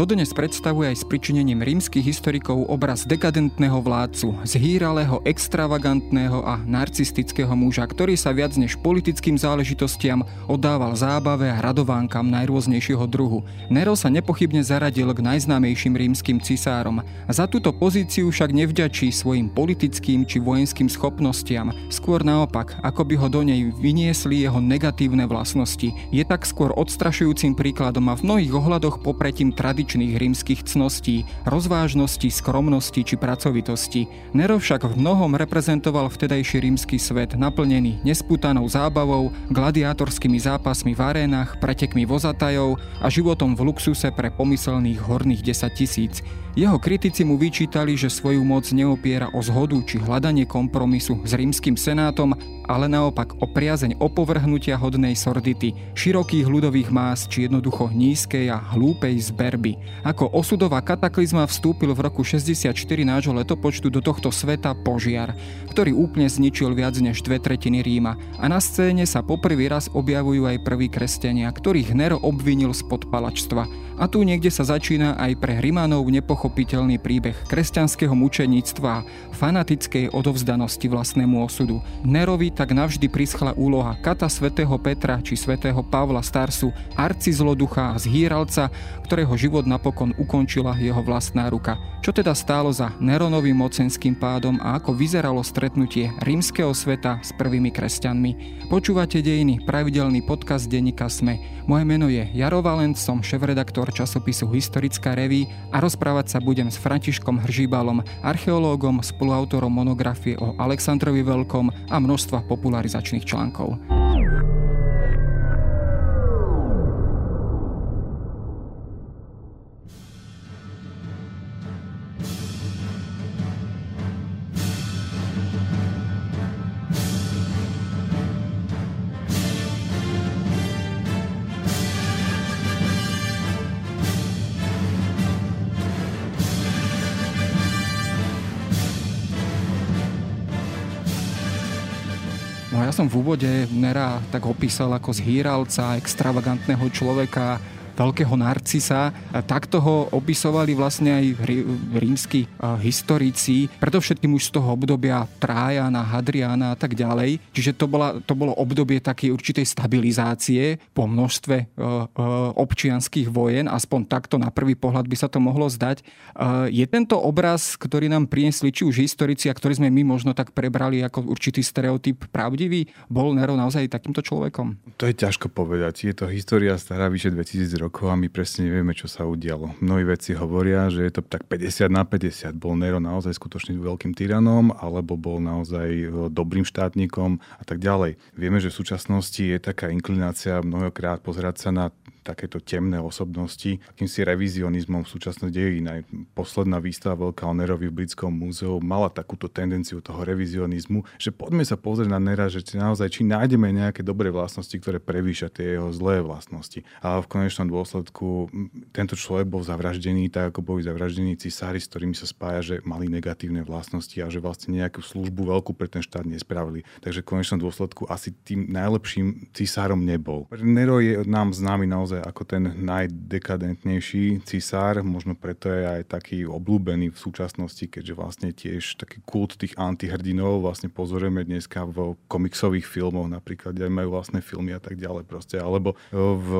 dodnes predstavuje aj s pričinením rímskych historikov obraz dekadentného vládcu, zhýralého, extravagantného a narcistického muža, ktorý sa viac než politickým záležitostiam oddával zábave a radovánkam najrôznejšieho druhu. Nero sa nepochybne zaradil k najznámejším rímskym cisárom. Za túto pozíciu však nevďačí svojim politickým či vojenským schopnostiam, skôr naopak, ako by ho do nej vyniesli jeho negatívne vlastnosti. Je tak skôr odstrašujúcim príkladom a v mnohých ohľadoch popretím tradičných rímskych cností, rozvážnosti, skromnosti či pracovitosti. Nero však v mnohom reprezentoval vtedajší rímsky svet naplnený nespútanou zábavou, gladiátorskými zápasmi v arénach, pretekmi vozatajov a životom v luxuse pre pomyselných horných 10 tisíc. Jeho kritici mu vyčítali, že svoju moc neopiera o zhodu či hľadanie kompromisu s rímským senátom, ale naopak o priazeň opovrhnutia hodnej sordity, širokých ľudových más či jednoducho nízkej a hlúpej zberby. Ako osudová kataklizma vstúpil v roku 64 nášho letopočtu do tohto sveta požiar, ktorý úplne zničil viac než dve tretiny Ríma a na scéne sa poprvý raz objavujú aj prví kresťania, ktorých Nero obvinil z podpalačstva. A tu niekde sa začína aj pre Rimanov nepochopiteľný príbeh kresťanského mučeníctva a fanatickej odovzdanosti vlastnému osudu. Nerovi tak navždy prischla úloha kata svätého Petra či svätého Pavla Starsu, arcizloducha a zhýralca, ktorého život napokon ukončila jeho vlastná ruka. Čo teda stálo za Neronovým mocenským pádom a ako vyzeralo stretnutie rímskeho sveta s prvými kresťanmi. Počúvate dejiny, pravidelný podcast denníka Sme. Moje meno je Jaro Valent, som šéf-redaktor časopisu Historická reví a rozprávať sa budem s Františkom Hržíbalom, archeológom, spoluautorom monografie o Aleksandrovi Veľkom a množstva popularizačných článkov. V úvode Nera tak opísal ako zhýralca, extravagantného človeka, veľkého narcisa. Takto ho opisovali vlastne aj rímsky historici, predovšetkým už z toho obdobia Trájana, Hadriana a tak ďalej. Čiže to, bola, to bolo obdobie takej určitej stabilizácie po množstve občianských vojen, aspoň takto na prvý pohľad by sa to mohlo zdať. Je tento obraz, ktorý nám priniesli či už historici, a ktorý sme my možno tak prebrali ako určitý stereotyp pravdivý? Bol Nero naozaj takýmto človekom? To je ťažko povedať. Je to história stará vyše 2000 rokov rokov a my presne nevieme, čo sa udialo. Mnohí vedci hovoria, že je to tak 50 na 50. Bol Nero naozaj skutočne veľkým tyranom, alebo bol naozaj e, dobrým štátnikom a tak ďalej. Vieme, že v súčasnosti je taká inklinácia mnohokrát pozerať sa na takéto temné osobnosti, akýmsi revizionizmom súčasnej dejín. Aj posledná výstava Veľká o Nerovi v Britskom múzeu mala takúto tendenciu toho revizionizmu, že poďme sa pozrieť na Nera, že či naozaj či nájdeme nejaké dobré vlastnosti, ktoré prevýšia tie jeho zlé vlastnosti. A v konečnom dôsledku tento človek bol zavraždený tak, ako boli zavraždení cisári, s ktorými sa spája, že mali negatívne vlastnosti a že vlastne nejakú službu veľkú pre ten štát nespravili. Takže v konečnom dôsledku asi tým najlepším cisárom nebol. Nero je nám známy naozaj naozaj ako ten najdekadentnejší cisár, možno preto je aj taký obľúbený v súčasnosti, keďže vlastne tiež taký kult tých antihrdinov vlastne pozorujeme dneska v komiksových filmoch, napríklad aj majú vlastné filmy a tak ďalej proste, alebo v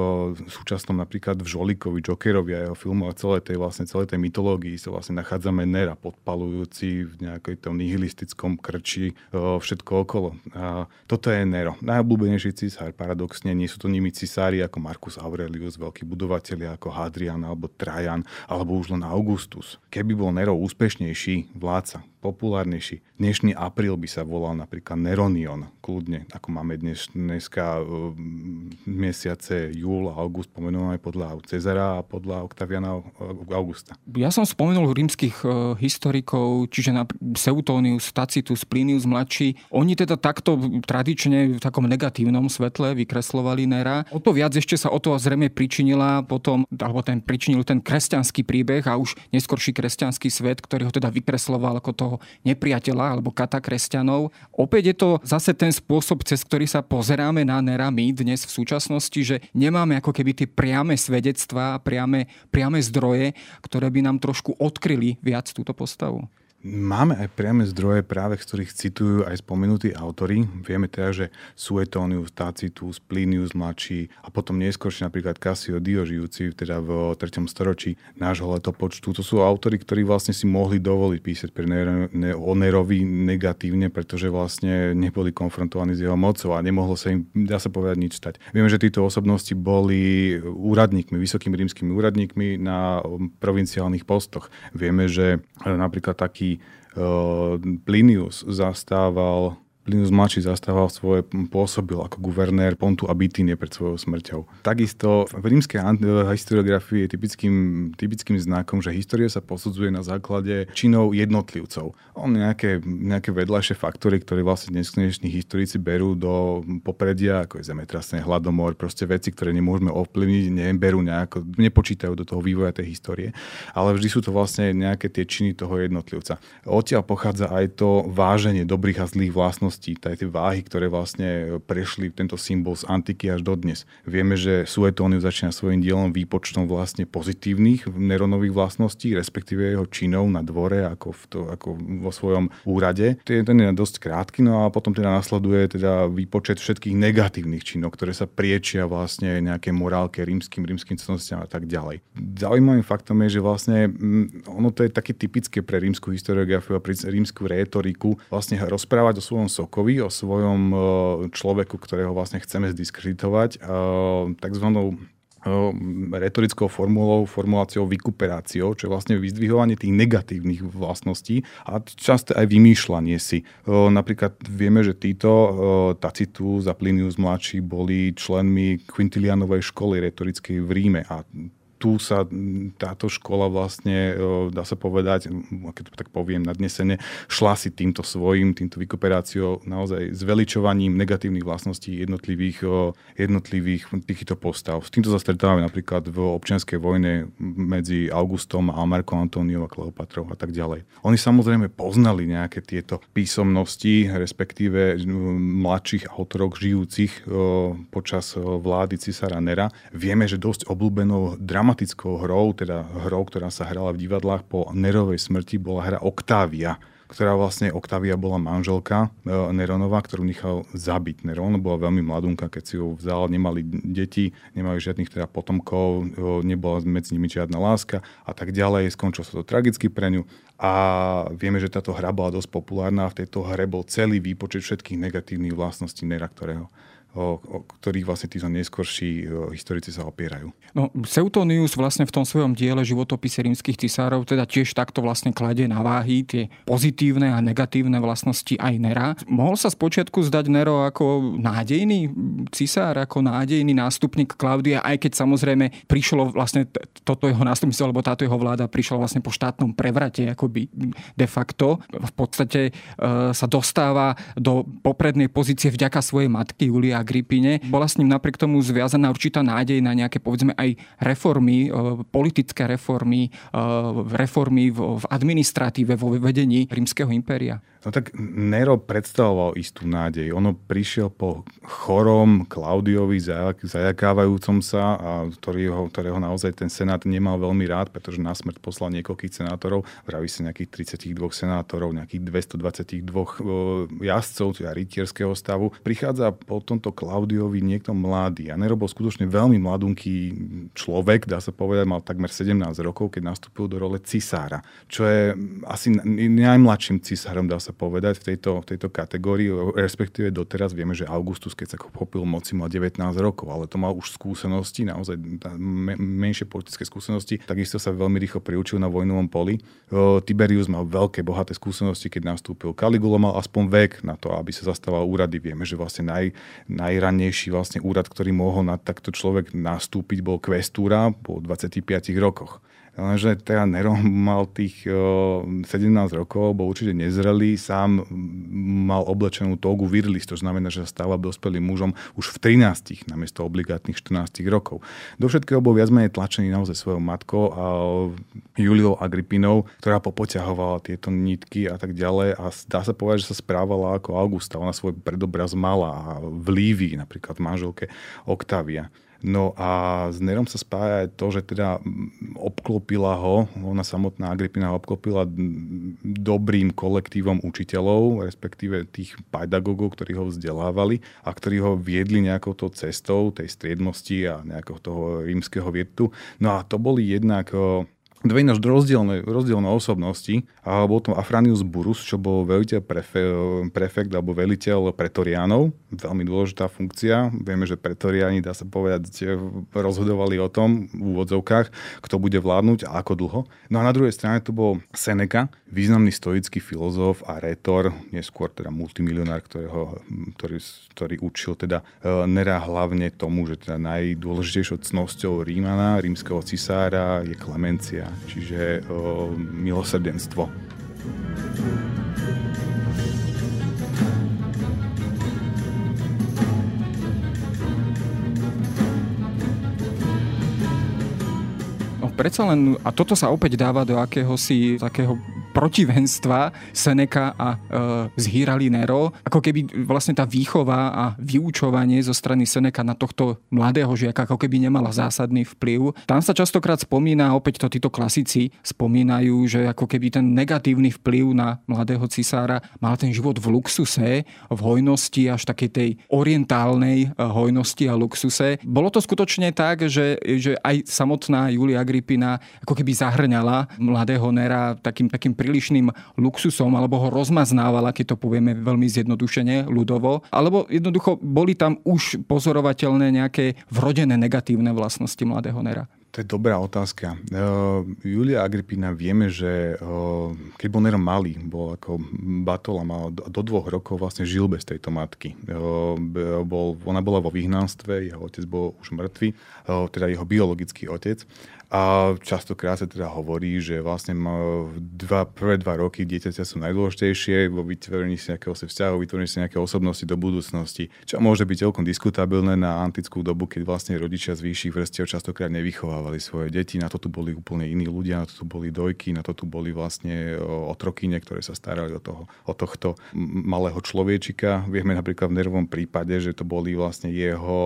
súčasnom napríklad v Žolikovi, Jokerovi a jeho filmu a celej tej vlastne celej tej mytológii sa vlastne nachádzame Nera podpalujúci v nejakej tom nihilistickom krči všetko okolo. A toto je Nero. Najobľúbenejší cisár, paradoxne, nie sú to nimi cisári ako Markus Aurelius, Aurelius, veľkí budovatelia ako Hadrian alebo Trajan alebo už len Augustus. Keby bol Nero úspešnejší vládca, populárnejší. Dnešný apríl by sa volal napríklad Neronion, kľudne, ako máme dnes, dneska uh, mesiace júl a august pomenované podľa Cezara a podľa Octaviana Augusta. Ja som spomenul rímskych uh, historikov, čiže na Seutonius, Tacitus, Plinius mladší. Oni teda takto tradične v takom negatívnom svetle vykreslovali Nera. O to viac ešte sa o to zrejme pričinila potom, alebo ten pričinil ten kresťanský príbeh a už neskorší kresťanský svet, ktorý ho teda vykresloval ako toho toho nepriateľa alebo kata kresťanov. Opäť je to zase ten spôsob, cez ktorý sa pozeráme na Nera my dnes v súčasnosti, že nemáme ako keby tie priame svedectvá, priame, priame zdroje, ktoré by nám trošku odkryli viac túto postavu. Máme aj priame zdroje, práve z ktorých citujú aj spomenutí autory. Vieme teda, že Suetonius, Tacitus, Plinius mladší a potom neskôr napríklad Cassio Dio žijúci teda v 3. storočí nášho letopočtu. To sú autory, ktorí vlastne si mohli dovoliť písať pre o Nerovi negatívne, pretože vlastne neboli konfrontovaní s jeho mocou a nemohlo sa im, dá sa povedať, nič stať. Vieme, že títo osobnosti boli úradníkmi, vysokými rímskymi úradníkmi na provinciálnych postoch. Vieme, že napríklad taký Plinius zastával Linus mladší zastával svoje, pôsobil ako guvernér Pontu a Bitínie pred svojou smrťou. Takisto v rímskej historiografii je typickým, typickým znakom, že história sa posudzuje na základe činov jednotlivcov. On nejaké, nejaké vedľajšie faktory, ktoré vlastne dnes dnešní historici berú do popredia, ako je zemetrasenie, hladomor, proste veci, ktoré nemôžeme ovplyvniť, neberú nejako, nepočítajú do toho vývoja tej histórie, ale vždy sú to vlastne nejaké tie činy toho jednotlivca. Odtiaľ pochádza aj to váženie dobrých a zlých vlastností vlastnosti, tie váhy, ktoré vlastne prešli tento symbol z antiky až do dnes. Vieme, že Suetonius začína svojim dielom výpočtom vlastne pozitívnych neurónových vlastností, respektíve jeho činov na dvore, ako, v to, ako vo svojom úrade. Ten je dosť krátky, no a potom teda nasleduje teda výpočet všetkých negatívnych činov, ktoré sa priečia vlastne nejaké morálke rímským, rímským cnostiam a tak ďalej. Zaujímavým faktom je, že vlastne mm, ono to je také typické pre rímsku historiografiu a pre rímsku rétoriku vlastne rozprávať o svojom Sokovi, o svojom e, človeku, ktorého vlastne chceme zdiskreditovať, e, takzvanou e, retorickou formulou, formuláciou vykuperáciou, čo je vlastne vyzdvihovanie tých negatívnych vlastností a často aj vymýšľanie si. Napríklad vieme, že títo Tacitus a Plinius mladší boli členmi Quintilianovej školy retorickej v Ríme a tu sa táto škola vlastne, dá sa povedať, keď to tak poviem nadnesene, šla si týmto svojim, týmto vykoperáciou naozaj zveličovaním negatívnych vlastností jednotlivých, jednotlivých týchto postav. S týmto sa napríklad v občianskej vojne medzi Augustom a Markom Antóniou a Kleopatrou a tak ďalej. Oni samozrejme poznali nejaké tieto písomnosti, respektíve mladších autorov žijúcich počas vlády cisára Nera. Vieme, že dosť obľúbenou dramatickou dramatickou hrou, teda hrou, ktorá sa hrala v divadlách po Nerovej smrti, bola hra Octavia, ktorá vlastne Octavia bola manželka e, Neronová, ktorú nechal zabiť. Neron bola veľmi mladunka, keď si ju vzal, nemali deti, nemali žiadnych teda potomkov, e, nebola medzi nimi žiadna láska a tak ďalej. Skončilo sa to tragicky pre ňu a vieme, že táto hra bola dosť populárna a v tejto hre bol celý výpočet všetkých negatívnych vlastností Nera, ktorého o, o ktorých vlastne tí neskôrší historici sa opierajú. No, Seutonius vlastne v tom svojom diele životopise rímskych cisárov teda tiež takto vlastne kladie na váhy tie pozitívne a negatívne vlastnosti aj Nera. Mohol sa spočiatku zdať Nero ako nádejný cisár, ako nádejný nástupník Klaudia, aj keď samozrejme prišlo vlastne toto jeho nástupníctvo, alebo táto jeho vláda prišla vlastne po štátnom prevrate, akoby de facto. V podstate e, sa dostáva do poprednej pozície vďaka svojej matky Julia Agripine. Bola s ním napriek tomu zviazaná určitá nádej na nejaké, povedzme, aj reformy, e, politické reformy, e, reformy v administratíve, vo vedení rímskeho impéria. No tak Nero predstavoval istú nádej. Ono prišiel po chorom Klaudiovi zajakávajúcom sa, a ktorého, ktorého naozaj ten senát nemal veľmi rád, pretože na smrť poslal niekoľkých senátorov, vraví sa nejakých 32 senátorov, nejakých 222 jazdcov, teda rytierského stavu. Prichádza po tomto Klaudiovi niekto mladý. A Nero bol skutočne veľmi mladunký človek, dá sa povedať, mal takmer 17 rokov, keď nastúpil do role cisára, čo je asi najmladším cisárom, dá sa povedať, v tejto, v tejto kategórii, respektíve doteraz vieme, že Augustus, keď sa chopil moci, mal 19 rokov, ale to mal už skúsenosti, naozaj menšie politické skúsenosti, takisto sa veľmi rýchlo priučil na vojnovom poli. Tiberius mal veľké, bohaté skúsenosti, keď nastúpil. Caligula mal aspoň vek na to, aby sa zastával úrady. Vieme, že vlastne naj, najrannejší vlastne úrad, ktorý mohol na takto človek nastúpiť, bol kvestúra po 25 rokoch. Lenže teda Nero mal tých 17 rokov, bol určite nezrelý, sám mal oblečenú togu virlis, to znamená, že sa stáva dospelým mužom už v 13, namiesto obligátnych 14 rokov. Do všetkého bol viac menej tlačený naozaj svojou matkou a Juliou Agripinou, ktorá popoťahovala tieto nitky a tak ďalej a dá sa povedať, že sa správala ako Augusta. Ona svoj predobraz mala a v Lívii, napríklad manželke Octavia. No a s Nerom sa spája aj to, že teda obklopila ho, ona samotná Agripina ho obklopila dobrým kolektívom učiteľov, respektíve tých pedagógov, ktorí ho vzdelávali a ktorí ho viedli nejakou tou cestou tej striednosti a nejakého toho rímskeho vietu. No a to boli jednak dve ináč rozdielne, rozdielne osobnosti. A bol to Afranius Burus, čo bol veliteľ prefe, prefekt alebo veliteľ pretoriánov. Veľmi dôležitá funkcia. Vieme, že pretoriáni, dá sa povedať, rozhodovali o tom v úvodzovkách, kto bude vládnuť a ako dlho. No a na druhej strane tu bol Seneca, významný stoický filozof a rétor, neskôr teda multimilionár, ktorého, ktorý, ktorý učil teda e, Nera hlavne tomu, že teda najdôležitejšou cnosťou Rímana, rímskeho cisára je klemencia čiže o, milosrdenstvo. No, predsa len, a toto sa opäť dáva do akéhosi takého protivenstva Seneca a e, zhýrali Nero. Ako keby vlastne tá výchova a vyučovanie zo strany Seneca na tohto mladého žiaka ako keby nemala zásadný vplyv. Tam sa častokrát spomína, opäť to títo klasici spomínajú, že ako keby ten negatívny vplyv na mladého cisára mal ten život v luxuse, v hojnosti až takej tej orientálnej e, hojnosti a luxuse. Bolo to skutočne tak, že, že aj samotná Julia Agripina ako keby zahrňala mladého Nera takým, takým prílišným luxusom alebo ho rozmaznávala, keď to povieme veľmi zjednodušene, ľudovo, alebo jednoducho boli tam už pozorovateľné nejaké vrodené negatívne vlastnosti mladého Nera? To je dobrá otázka. Uh, Julia Agripina vieme, že uh, keď bol Nero malý, bol ako batol a mal do, do dvoch rokov vlastne žil bez tejto matky. Uh, bol, ona bola vo vyhnanstve, jeho otec bol už mŕtvy, uh, teda jeho biologický otec. A častokrát sa teda hovorí, že vlastne dva, prvé dva roky dieťaťa sú najdôležitejšie vo vytvorení si nejakého vzťahu, vytvorení si nejaké osobnosti do budúcnosti, čo môže byť celkom diskutabilné na antickú dobu, keď vlastne rodičia z vyšších vrstiev častokrát nevychovávali svoje deti. Na to tu boli úplne iní ľudia, na to tu boli dojky, na to tu boli vlastne otrokyne, ktoré sa starali o, toho, o tohto malého človečika. Vieme napríklad v nervovom prípade, že to boli vlastne jeho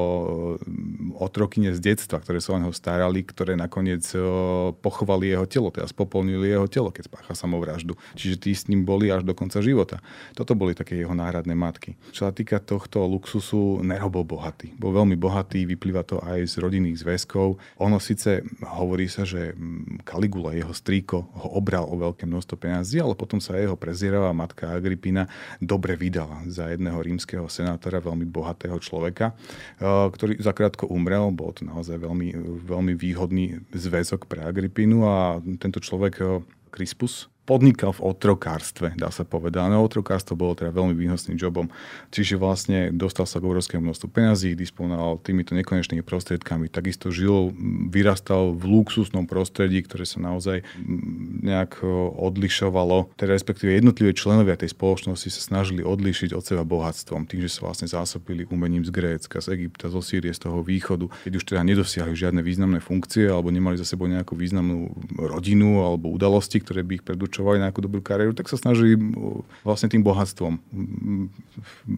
otrokyne z detstva, ktoré sa o neho starali, ktoré nakoniec nakoniec pochovali jeho telo, teda spopolnili jeho telo, keď spácha samovraždu. Čiže tí s ním boli až do konca života. Toto boli také jeho náhradné matky. Čo sa týka tohto luxusu, Nero bol bohatý. Bol veľmi bohatý, vyplýva to aj z rodinných zväzkov. Ono síce hovorí sa, že Kaligula, jeho strýko, ho obral o veľké množstvo peniazí, ale potom sa jeho prezieravá matka Agripina dobre vydala za jedného rímskeho senátora, veľmi bohatého človeka, ktorý zakrátko umrel. Bol to naozaj veľmi, veľmi výhodný zväzok pre Agripinu a tento človek Crispus podnikal v otrokárstve, dá sa povedať. No otrokárstvo bolo teda veľmi výnosným jobom. Čiže vlastne dostal sa k obrovskému množstvu peňazí, disponoval týmito nekonečnými prostriedkami, takisto žil, vyrastal v luxusnom prostredí, ktoré sa naozaj nejak odlišovalo, teda respektíve jednotlivé členovia tej spoločnosti sa snažili odlišiť od seba bohatstvom, tým, že sa vlastne zásobili umením z Grécka, z Egypta, zo Sýrie, z toho východu, keď už teda nedosiahli žiadne významné funkcie alebo nemali za sebou nejakú významnú rodinu alebo udalosti, ktoré by ich pokračovali nejakú dobrú kariéru, tak sa snažili vlastne tým bohatstvom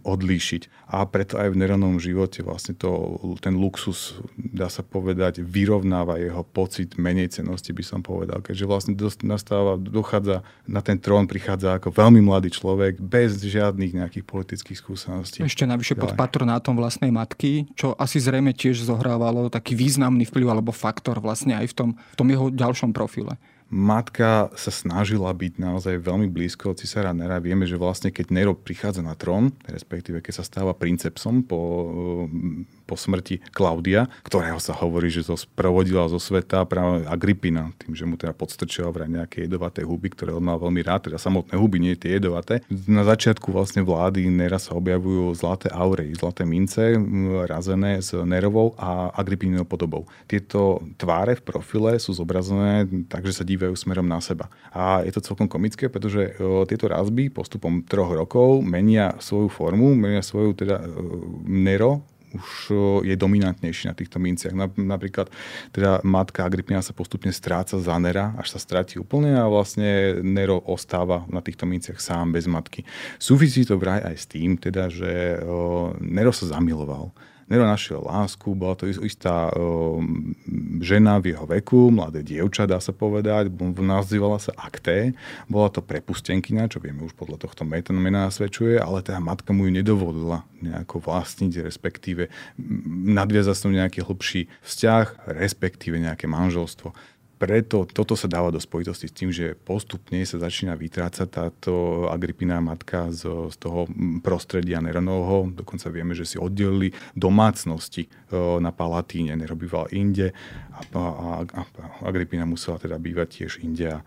odlíšiť. A preto aj v nereálnom živote vlastne to, ten luxus, dá sa povedať, vyrovnáva jeho pocit menej cenosti, by som povedal. Keďže vlastne nastáva, dochádza na ten trón, prichádza ako veľmi mladý človek, bez žiadnych nejakých politických skúseností. Ešte navyše pod patronátom vlastnej matky, čo asi zrejme tiež zohrávalo taký významný vplyv alebo faktor vlastne aj v tom, v tom jeho ďalšom profile matka sa snažila byť naozaj veľmi blízko od cisára Nera. Vieme, že vlastne keď Nero prichádza na trón, respektíve keď sa stáva princepsom po po smrti Klaudia, ktorého sa hovorí, že to sprovodila zo sveta práve Agripina, tým, že mu teda podstrčila vraj nejaké jedovaté huby, ktoré on mal veľmi rád, teda samotné huby, nie tie jedovaté. Na začiatku vlastne vlády Nera sa objavujú zlaté aury, zlaté mince razené s Nerovou a Agripinou podobou. Tieto tváre v profile sú zobrazené tak, že sa dívajú smerom na seba. A je to celkom komické, pretože tieto razby postupom troch rokov menia svoju formu, menia svoju teda Nero už je dominantnejší na týchto minciach. Napríklad teda matka Agripina sa postupne stráca za Nera, až sa stráti úplne a vlastne Nero ostáva na týchto minciach sám bez matky. Súvisí to vraj aj s tým, teda, že Nero sa zamiloval Nero našiel lásku, bola to istá uh, žena v jeho veku, mladé dievča, dá sa povedať, nazývala sa Akté, bola to prepustenkyňa, čo vieme už podľa tohto mena nasvedčuje, ale teda matka mu ju nedovolila nejako vlastniť, respektíve nadviazať s nejaký hlbší vzťah, respektíve nejaké manželstvo preto toto sa dáva do spojitosti s tým, že postupne sa začína vytrácať táto Agripina matka z, z toho prostredia Neronovho. Dokonca vieme, že si oddelili domácnosti e, na Palatíne, nerobíval inde a, a, a Agripina musela teda bývať tiež inde.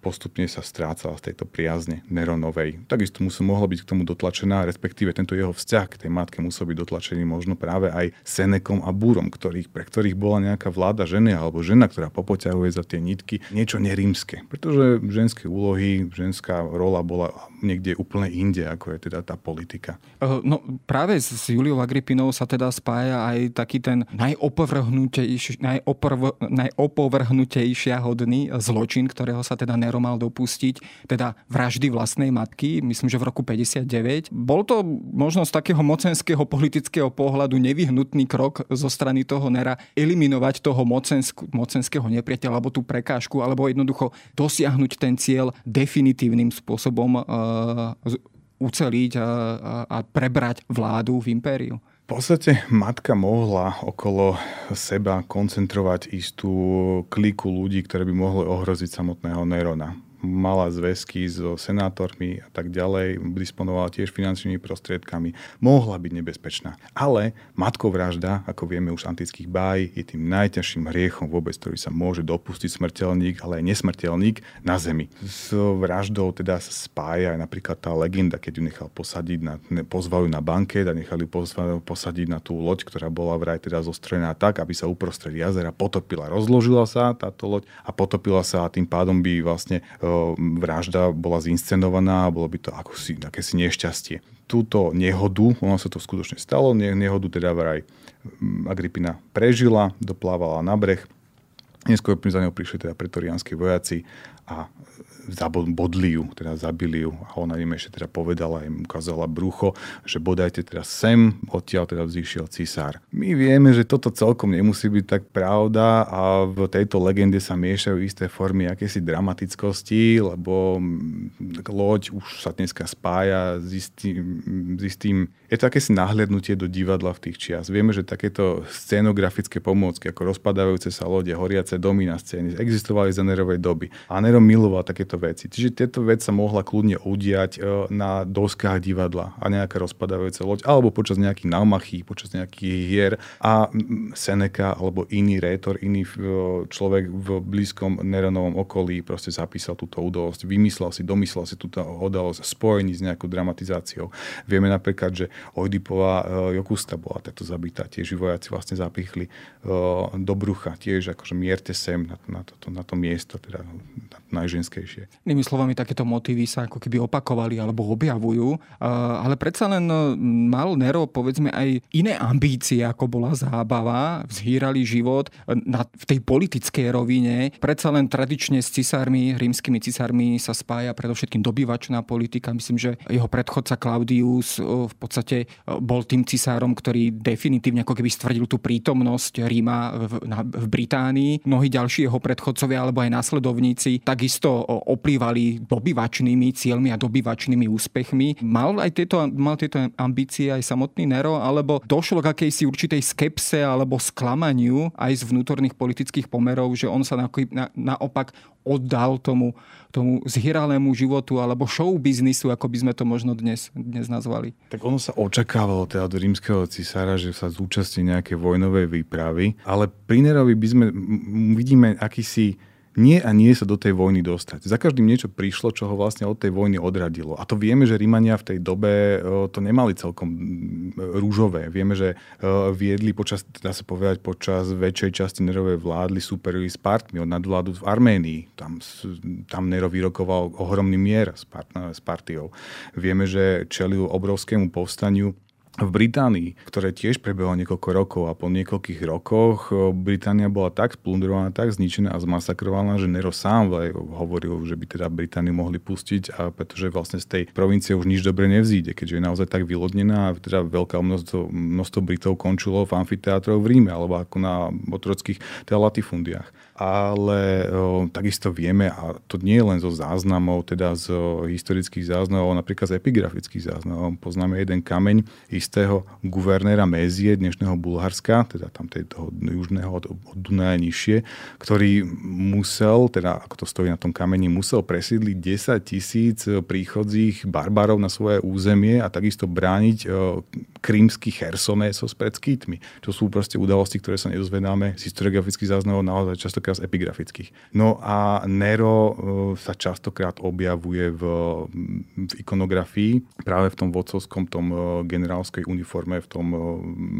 Postupne sa strácala z tejto priazne Neronovej. Takisto musel, mohla byť k tomu dotlačená, respektíve tento jeho vzťah k tej matke musel byť dotlačený možno práve aj Senekom a Búrom, ktorých, pre ktorých bola nejaká vláda ženy alebo žena, ktorá popoťahuje za tie nitky, niečo nerímske. Pretože ženské úlohy, ženská rola bola niekde úplne inde, ako je teda tá politika. No práve s Juliou Agripinou sa teda spája aj taký ten najopovrhnutejší, najopovrhnutejšia hodný zločin, ktorý ktorého sa teda Nero mal dopustiť, teda vraždy vlastnej matky, myslím, že v roku 59. Bol to možno z takého mocenského politického pohľadu nevyhnutný krok zo strany toho Nera eliminovať toho mocensk- mocenského nepriateľa alebo tú prekážku, alebo jednoducho dosiahnuť ten cieľ definitívnym spôsobom uh, uceliť a, a, a prebrať vládu v impériu. V podstate matka mohla okolo seba koncentrovať istú kliku ľudí, ktoré by mohli ohroziť samotného Nerona mala zväzky so senátormi a tak ďalej, disponovala tiež finančnými prostriedkami, mohla byť nebezpečná. Ale matkovražda, ako vieme už z antických báj, je tým najťažším hriechom vôbec, ktorý sa môže dopustiť smrteľník, ale aj nesmrteľník na zemi. S vraždou teda sa spája aj napríklad tá legenda, keď ju nechal posadiť, na, pozval ju na banket a nechali posadiť na tú loď, ktorá bola vraj teda zostrená tak, aby sa uprostred jazera potopila. Rozložila sa táto loď a potopila sa a tým pádom by vlastne vražda bola zinscenovaná bolo by to ako si, akési nešťastie. Túto nehodu, ono sa to skutočne stalo, nehodu teda vraj Agripina prežila, doplávala na breh, Neskôr za ňou prišli teda pretorianskí vojaci a zabodli ju, teda zabili ju a ona im ešte teda povedala, im ukázala brucho, že bodajte teda sem, odtiaľ teda vzýšiel cisár. My vieme, že toto celkom nemusí byť tak pravda a v tejto legende sa miešajú isté formy akési dramatickosti, lebo loď už sa dneska spája s istým, s istým je to akési nahliadnutie do divadla v tých čias. Vieme, že takéto scenografické pomôcky, ako rozpadávajúce sa lode, horiace domy na scéne, existovali za Nerovej doby. A Nero miloval takéto veci. Čiže tieto vec sa mohla kľudne udiať e, na doskách divadla a nejaká rozpadávajúca loď, alebo počas nejakých námachí, počas nejakých hier a Seneca alebo iný rétor, iný e, človek v blízkom Neronovom okolí proste zapísal túto udalosť, vymyslel si, domyslel si túto udalosť spojený s nejakou dramatizáciou. Vieme napríklad, že Oedipová e, Jokusta bola takto zabitá, tiež vojaci vlastne zapichli do brucha, tiež akože mierte sem na, na, to, na to miesto, teda najženskejšie. Inými slovami, takéto motívy sa ako keby opakovali alebo objavujú, ale predsa len no, mal Nero povedzme aj iné ambície, ako bola zábava, vzhýrali život na, v tej politickej rovine. Predsa len tradične s cisármi, rímskymi cisármi sa spája predovšetkým dobyvačná politika. Myslím, že jeho predchodca Claudius v podstate bol tým cisárom, ktorý definitívne ako keby stvrdil tú prítomnosť Ríma v, na, v Británii. Mnohí ďalší jeho predchodcovia alebo aj následovníci tak takisto oplývali dobyvačnými cieľmi a dobyvačnými úspechmi. Mal aj tieto, mal tieto ambície aj samotný Nero, alebo došlo k akejsi určitej skepse alebo sklamaniu aj z vnútorných politických pomerov, že on sa na, na, naopak oddal tomu, tomu zhieralému životu alebo show biznisu, ako by sme to možno dnes, dnes nazvali. Tak ono sa očakávalo teda od rímskeho cisára, že sa zúčastní nejaké vojnové výpravy, ale pri Nerovi by sme, vidíme akýsi nie a nie sa do tej vojny dostať. Za každým niečo prišlo, čo ho vlastne od tej vojny odradilo. A to vieme, že Rímania v tej dobe to nemali celkom rúžové. Vieme, že viedli počas, dá sa povedať, počas väčšej časti Nerovej vládli superiori s partmi od nadvládu v Arménii. Tam, tam Nero vyrokoval ohromný mier s partiou. Vieme, že čelil obrovskému povstaniu v Británii, ktoré tiež prebehlo niekoľko rokov a po niekoľkých rokoch e, Británia bola tak splundrovaná, tak zničená a zmasakrovaná, že Nero sám hovoril, že by teda Britániu mohli pustiť, a pretože vlastne z tej provincie už nič dobre nevzíde, keďže je naozaj tak vylodnená a teda veľká množstvo, množstvo Britov končilo v amfiteátroch v Ríme alebo ako na otrockých teda latifundiách ale o, takisto vieme, a to nie len zo záznamov, teda z o, historických záznamov, napríklad z epigrafických záznamov. Poznáme jeden kameň istého guvernéra Mézie, dnešného Bulharska, teda tam toho južného od, od Dunaja nižšie, ktorý musel, teda ako to stojí na tom kameni, musel presídliť 10 tisíc príchodzích barbarov na svoje územie a takisto brániť o, krímsky Chersonesos pred skýtmi. To sú proste udalosti, ktoré sa nedozvedáme z historiografických záznamov naozaj často častokrát z epigrafických. No a Nero e, sa častokrát objavuje v, v ikonografii, práve v tom vodcovskom, tom e, generálskej uniforme, v tom e,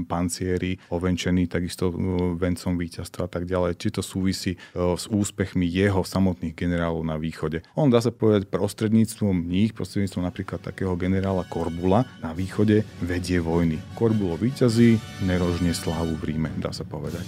pancieri, ovenčený takisto vencom víťazstva a tak ďalej. Či to súvisí s úspechmi jeho samotných generálov na východe. On dá sa povedať prostredníctvom nich, prostredníctvom napríklad takého generála Korbula na východe vedie vojny. Korbulo víťazí, nerožne slávu v Ríme, dá sa povedať.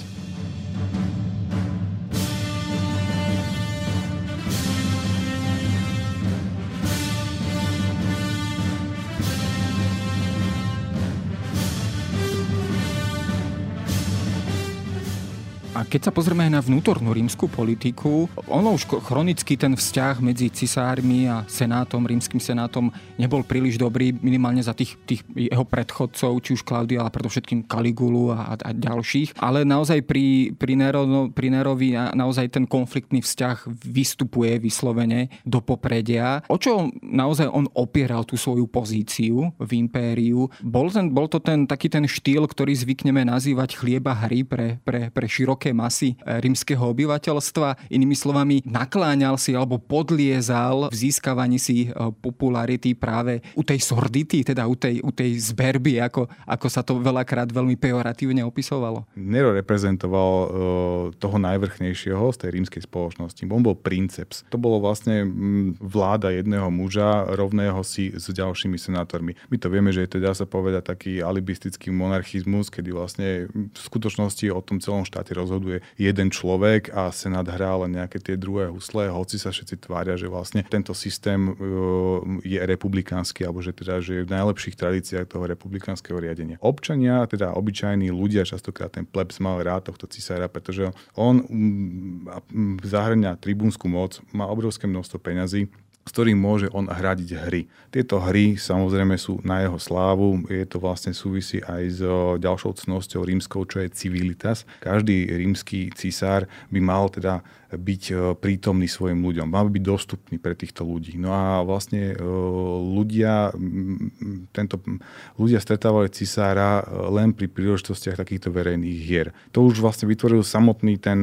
Keď sa pozrieme na vnútornú rímsku politiku, ono už chronicky ten vzťah medzi cisármi a senátom, rímským senátom nebol príliš dobrý, minimálne za tých, tých jeho predchodcov, či už Klaudia, ale predovšetkým Kaligulu a, a ďalších. Ale naozaj pri, pri, Nero, pri Nerovi naozaj ten konfliktný vzťah vystupuje vyslovene do popredia. O čo naozaj on opieral tú svoju pozíciu v impériu? Bol, ten, bol to ten taký ten štýl, ktorý zvykneme nazývať chlieba hry pre, pre, pre široké masy eh, rímskeho obyvateľstva. Inými slovami, nakláňal si alebo podliezal v získavaní si eh, popularity práve u tej sordity, teda u tej, u tej zberby, ako, ako sa to veľakrát veľmi pejoratívne opisovalo. Nero reprezentoval uh, toho najvrchnejšieho z tej rímskej spoločnosti. On bol princeps. To bolo vlastne vláda jedného muža rovného si s ďalšími senátormi. My to vieme, že je teda sa povedať taký alibistický monarchizmus, kedy vlastne v skutočnosti o tom celom štáte rozhodol rozhoduje jeden človek a Senát hrá len nejaké tie druhé husle, hoci sa všetci tvária, že vlastne tento systém e, je republikánsky, alebo že teda že je v najlepších tradíciách toho republikánskeho riadenia. Občania, teda obyčajní ľudia, častokrát ten plebs mal rád tohto cisára, pretože on mm, zahrňa tribúnsku moc, má obrovské množstvo peňazí, s ktorým môže on hradiť hry. Tieto hry samozrejme sú na jeho slávu, je to vlastne súvisí aj s ďalšou cnosťou rímskou, čo je civilitas. Každý rímsky cisár by mal teda byť e, prítomný svojim ľuďom, mal byť dostupný pre týchto ľudí. No a vlastne e, ľudia, tento, ľudia stretávali cisára e, len pri príležitostiach takýchto verejných hier. To už vlastne vytvoril samotný ten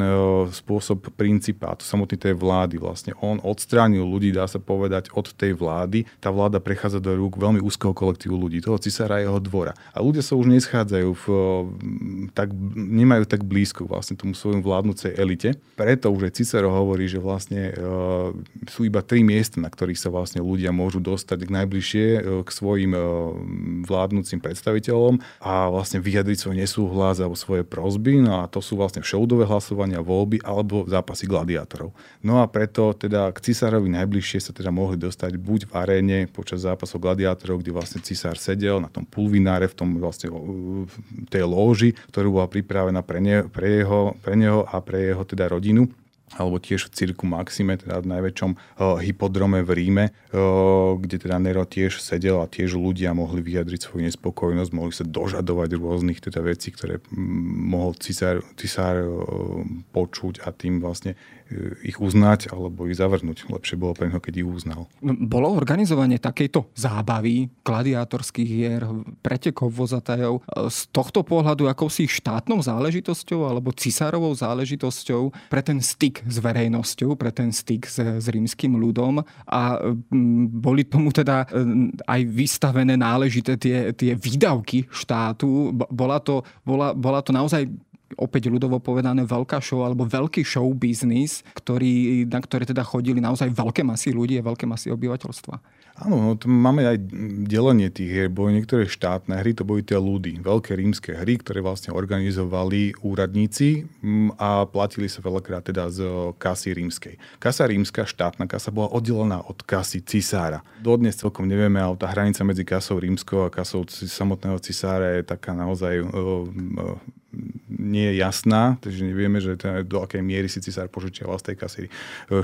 spôsob princípa, to samotný tej vlády. Vlastne on odstránil ľudí, dá sa povedať, od tej vlády. Tá vláda prechádza do rúk veľmi úzkeho kolektívu ľudí, toho cisára a jeho dvora. A ľudia sa už neschádzajú, v, tak, nemajú tak blízko vlastne tomu svojom vládnúcej elite. Preto už Cicero hovorí, že vlastne uh, sú iba tri miesta, na ktorých sa vlastne ľudia môžu dostať najbližšie uh, k svojim uh, vládnúcim predstaviteľom a vlastne vyjadriť svoj nesúhlas alebo svoje prozby. No a to sú vlastne všeudové hlasovania, voľby alebo zápasy gladiátorov. No a preto teda k cisárovi najbližšie sa teda mohli dostať buď v aréne počas zápasov gladiátorov, kde vlastne cisár sedel na tom pulvináre, v tom vlastne v tej lóži, ktorú bola pripravená pre, ne, pre, jeho, pre neho a pre jeho teda rodinu alebo tiež v Cirku Maxime, teda v najväčšom uh, hypodrome v Ríme, uh, kde teda Nero tiež sedel a tiež ľudia mohli vyjadriť svoju nespokojnosť, mohli sa dožadovať rôznych teda vecí, ktoré mohol cisár, cisár uh, počuť a tým vlastne ich uznať alebo ich zavrhnúť. Lepšie bolo pre neho, keď ich uznal. No, bolo organizovanie takejto zábavy, gladiátorských hier, pretekov vozatajov e, z tohto pohľadu akousi štátnou záležitosťou alebo cisárovou záležitosťou pre ten styk s verejnosťou, pre ten styk s, s rímským ľudom a boli tomu teda e, aj vystavené náležité tie, tie výdavky štátu. Bola to, bola, bola to naozaj opäť ľudovo povedané veľká show alebo veľký show business, ktorý, na ktoré teda chodili naozaj veľké masy ľudí a veľké masy obyvateľstva. Áno, no, máme aj delenie tých hier. Boli niektoré štátne hry, to boli tie ľudy, veľké rímske hry, ktoré vlastne organizovali úradníci mm, a platili sa veľakrát teda z kasy rímskej. Kasa rímska, štátna kasa, bola oddelená od kasy cisára. Dodnes celkom nevieme, ale tá hranica medzi kasou rímskou a kasou samotného cisára je taká naozaj nie je jasná, takže nevieme, že teda do akej miery si cisár požičiaval z tej kasy e,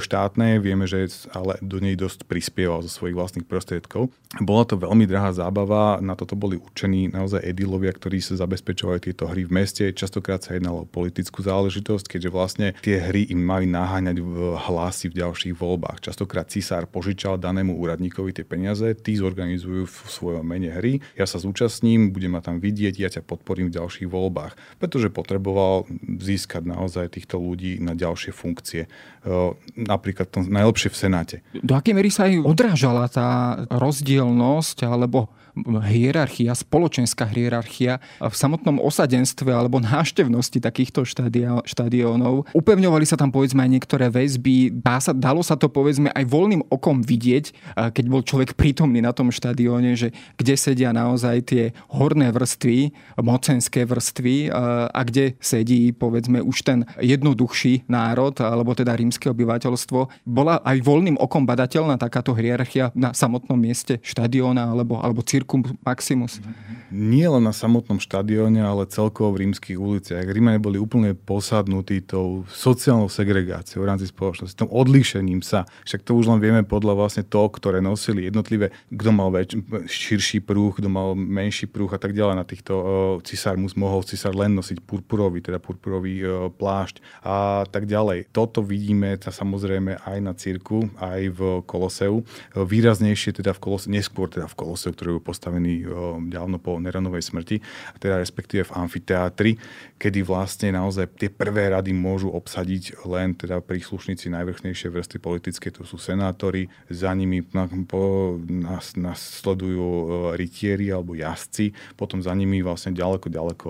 štátnej, vieme, že ale do nej dosť prispieval zo svojich vlastných prostriedkov. Bola to veľmi drahá zábava, na toto boli určení naozaj edilovia, ktorí sa zabezpečovali tieto hry v meste. Častokrát sa jednalo o politickú záležitosť, keďže vlastne tie hry im mali naháňať v hlasy v ďalších voľbách. Častokrát cisár požičal danému úradníkovi tie peniaze, tí zorganizujú v svojom mene hry, ja sa zúčastním, budem ma tam vidieť, ja ťa podporím v ďalších voľbách pretože potreboval získať naozaj týchto ľudí na ďalšie funkcie. Napríklad to najlepšie v Senáte. Do akej mery sa aj odrážala tá rozdielnosť alebo hierarchia, spoločenská hierarchia v samotnom osadenstve alebo náštevnosti takýchto štadiónov. Upevňovali sa tam povedzme aj niektoré väzby, dá sa, dalo sa to povedzme aj voľným okom vidieť, keď bol človek prítomný na tom štadióne, že kde sedia naozaj tie horné vrstvy, mocenské vrstvy a kde sedí povedzme už ten jednoduchší národ alebo teda rímske obyvateľstvo. Bola aj voľným okom badateľná takáto hierarchia na samotnom mieste štadióna alebo, alebo cirku Circum Maximus. Nie len na samotnom štadióne, ale celkovo v rímskych uliciach. Rímania boli úplne posadnutí tou sociálnou segregáciou v rámci spoločnosti, tom odlíšením sa. Však to už len vieme podľa vlastne toho, ktoré nosili jednotlivé, kto mal väč- širší prúh, kto mal menší prúh a tak ďalej. Na týchto uh, cisár mus mohol cisár len nosiť purpurový, teda purpurový uh, plášť a tak ďalej. Toto vidíme tá samozrejme aj na cirku, aj v Koloseu. Výraznejšie teda v Koloseu, neskôr teda v Koloseu, ktorý bol postavený dávno po Neronovej smrti, teda respektíve v amfiteátri, kedy vlastne naozaj tie prvé rady môžu obsadiť len teda príslušníci najvrchnejšej vrsty politické, to sú senátori, za nimi po, nás, nás sledujú rytieri alebo jazdci, potom za nimi vlastne ďaleko, ďaleko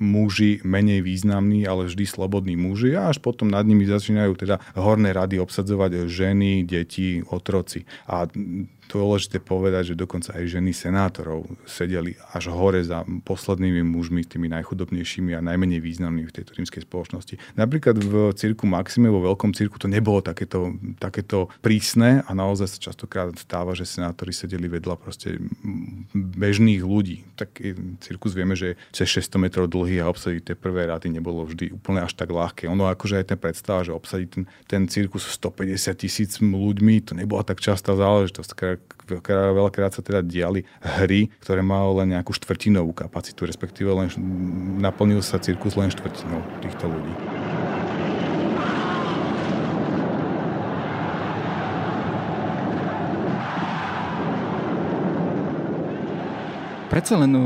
muži menej významní, ale vždy slobodní muži a až potom nad nimi začínajú teda horné rady obsadzovať ženy, deti, otroci. A dôležité povedať, že dokonca aj ženy senátorov sedeli až hore za poslednými mužmi, tými najchudobnejšími a najmenej významnými v tejto rímskej spoločnosti. Napríklad v cirku Maxime, vo veľkom cirku, to nebolo takéto, takéto prísne a naozaj sa častokrát stáva, že senátori sedeli vedľa proste bežných ľudí. Tak cirkus vieme, že cez 600 metrov dlhý a obsadiť tie prvé rady nebolo vždy úplne až tak ľahké. Ono akože aj ten predstava, že obsadiť ten, ten cirkus 150 tisíc ľuďmi, to nebola tak častá záležitosť veľakrát sa teda diali hry, ktoré mali len nejakú štvrtinovú kapacitu, respektíve len naplnil sa cirkus len štvrtinou týchto ľudí. Predsa len uh,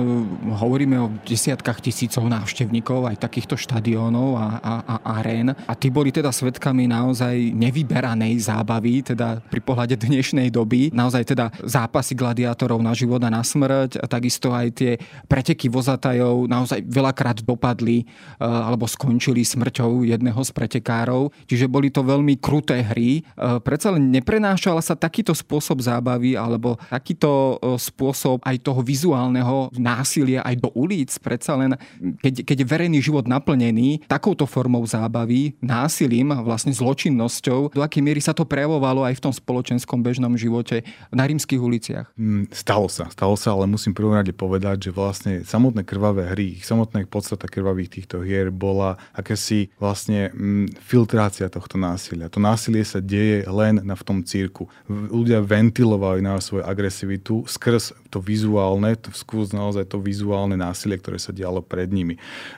hovoríme o desiatkách tisícov návštevníkov aj takýchto štadiónov a, a, a arén. A tí boli teda svetkami naozaj nevyberanej zábavy, teda pri pohľade dnešnej doby. Naozaj teda zápasy gladiátorov na život a na smrť a takisto aj tie preteky vozatajov naozaj veľakrát dopadli uh, alebo skončili smrťou jedného z pretekárov. Čiže boli to veľmi kruté hry. Uh, predsa len neprenášala sa takýto spôsob zábavy alebo takýto spôsob aj toho vizuálneho brutálneho násilia aj do ulic. Predsa len, keď, keď je verejný život naplnený takouto formou zábavy, násilím, vlastne zločinnosťou, do akej miery sa to prejavovalo aj v tom spoločenskom bežnom živote na rímskych uliciach? Mm, stalo sa, stalo sa, ale musím prvom rade povedať, že vlastne samotné krvavé hry, ich samotná podstata krvavých týchto hier bola akési vlastne mm, filtrácia tohto násilia. To násilie sa deje len na v tom cirku. Ľudia ventilovali na svoju agresivitu skrz to vizuálne, to, skús naozaj to vizuálne násilie, ktoré sa dialo pred nimi.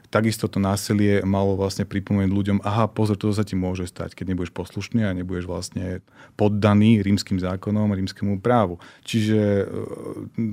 Takisto to násilie malo vlastne pripomenúť ľuďom, aha, pozor, to sa ti môže stať, keď nebudeš poslušný a nebudeš vlastne poddaný rímským zákonom, rímskému právu. Čiže e,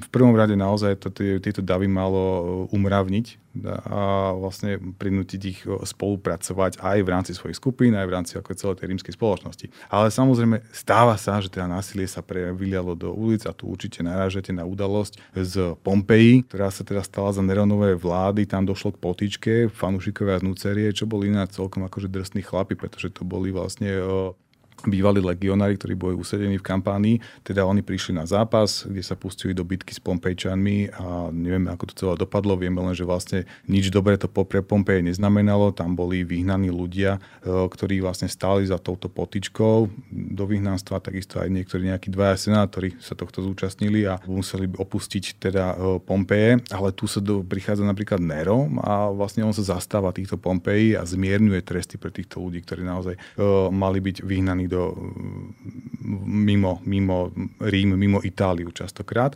v prvom rade naozaj to, tieto davy malo umravniť a vlastne prinútiť ich spolupracovať aj v rámci svojich skupín, aj v rámci ako celej tej rímskej spoločnosti. Ale samozrejme stáva sa, že teda násilie sa prevylialo do ulic a tu určite narážete na udalosť z Pompeji, ktorá sa teda stala za Neronovej vlády. Tam došlo k potičke, fanúšikovia z Nucerie, čo boli iná celkom akože drsní chlapi, pretože to boli vlastne bývalí legionári, ktorí boli usedení v kampánii, teda oni prišli na zápas, kde sa pustili do bitky s Pompejčanmi a nevieme, ako to celé dopadlo, vieme len, že vlastne nič dobré to pre Pompeje neznamenalo, tam boli vyhnaní ľudia, e, ktorí vlastne stáli za touto potičkou do vyhnanstva, takisto aj niektorí nejakí dvaja senátori sa tohto zúčastnili a museli opustiť teda e, Pompeje, ale tu sa do, prichádza napríklad Nero a vlastne on sa zastáva týchto Pompejí a zmierňuje tresty pre týchto ľudí, ktorí naozaj uh, mali byť vyhnaní do, mimo, mimo Rím, mimo Itáliu častokrát.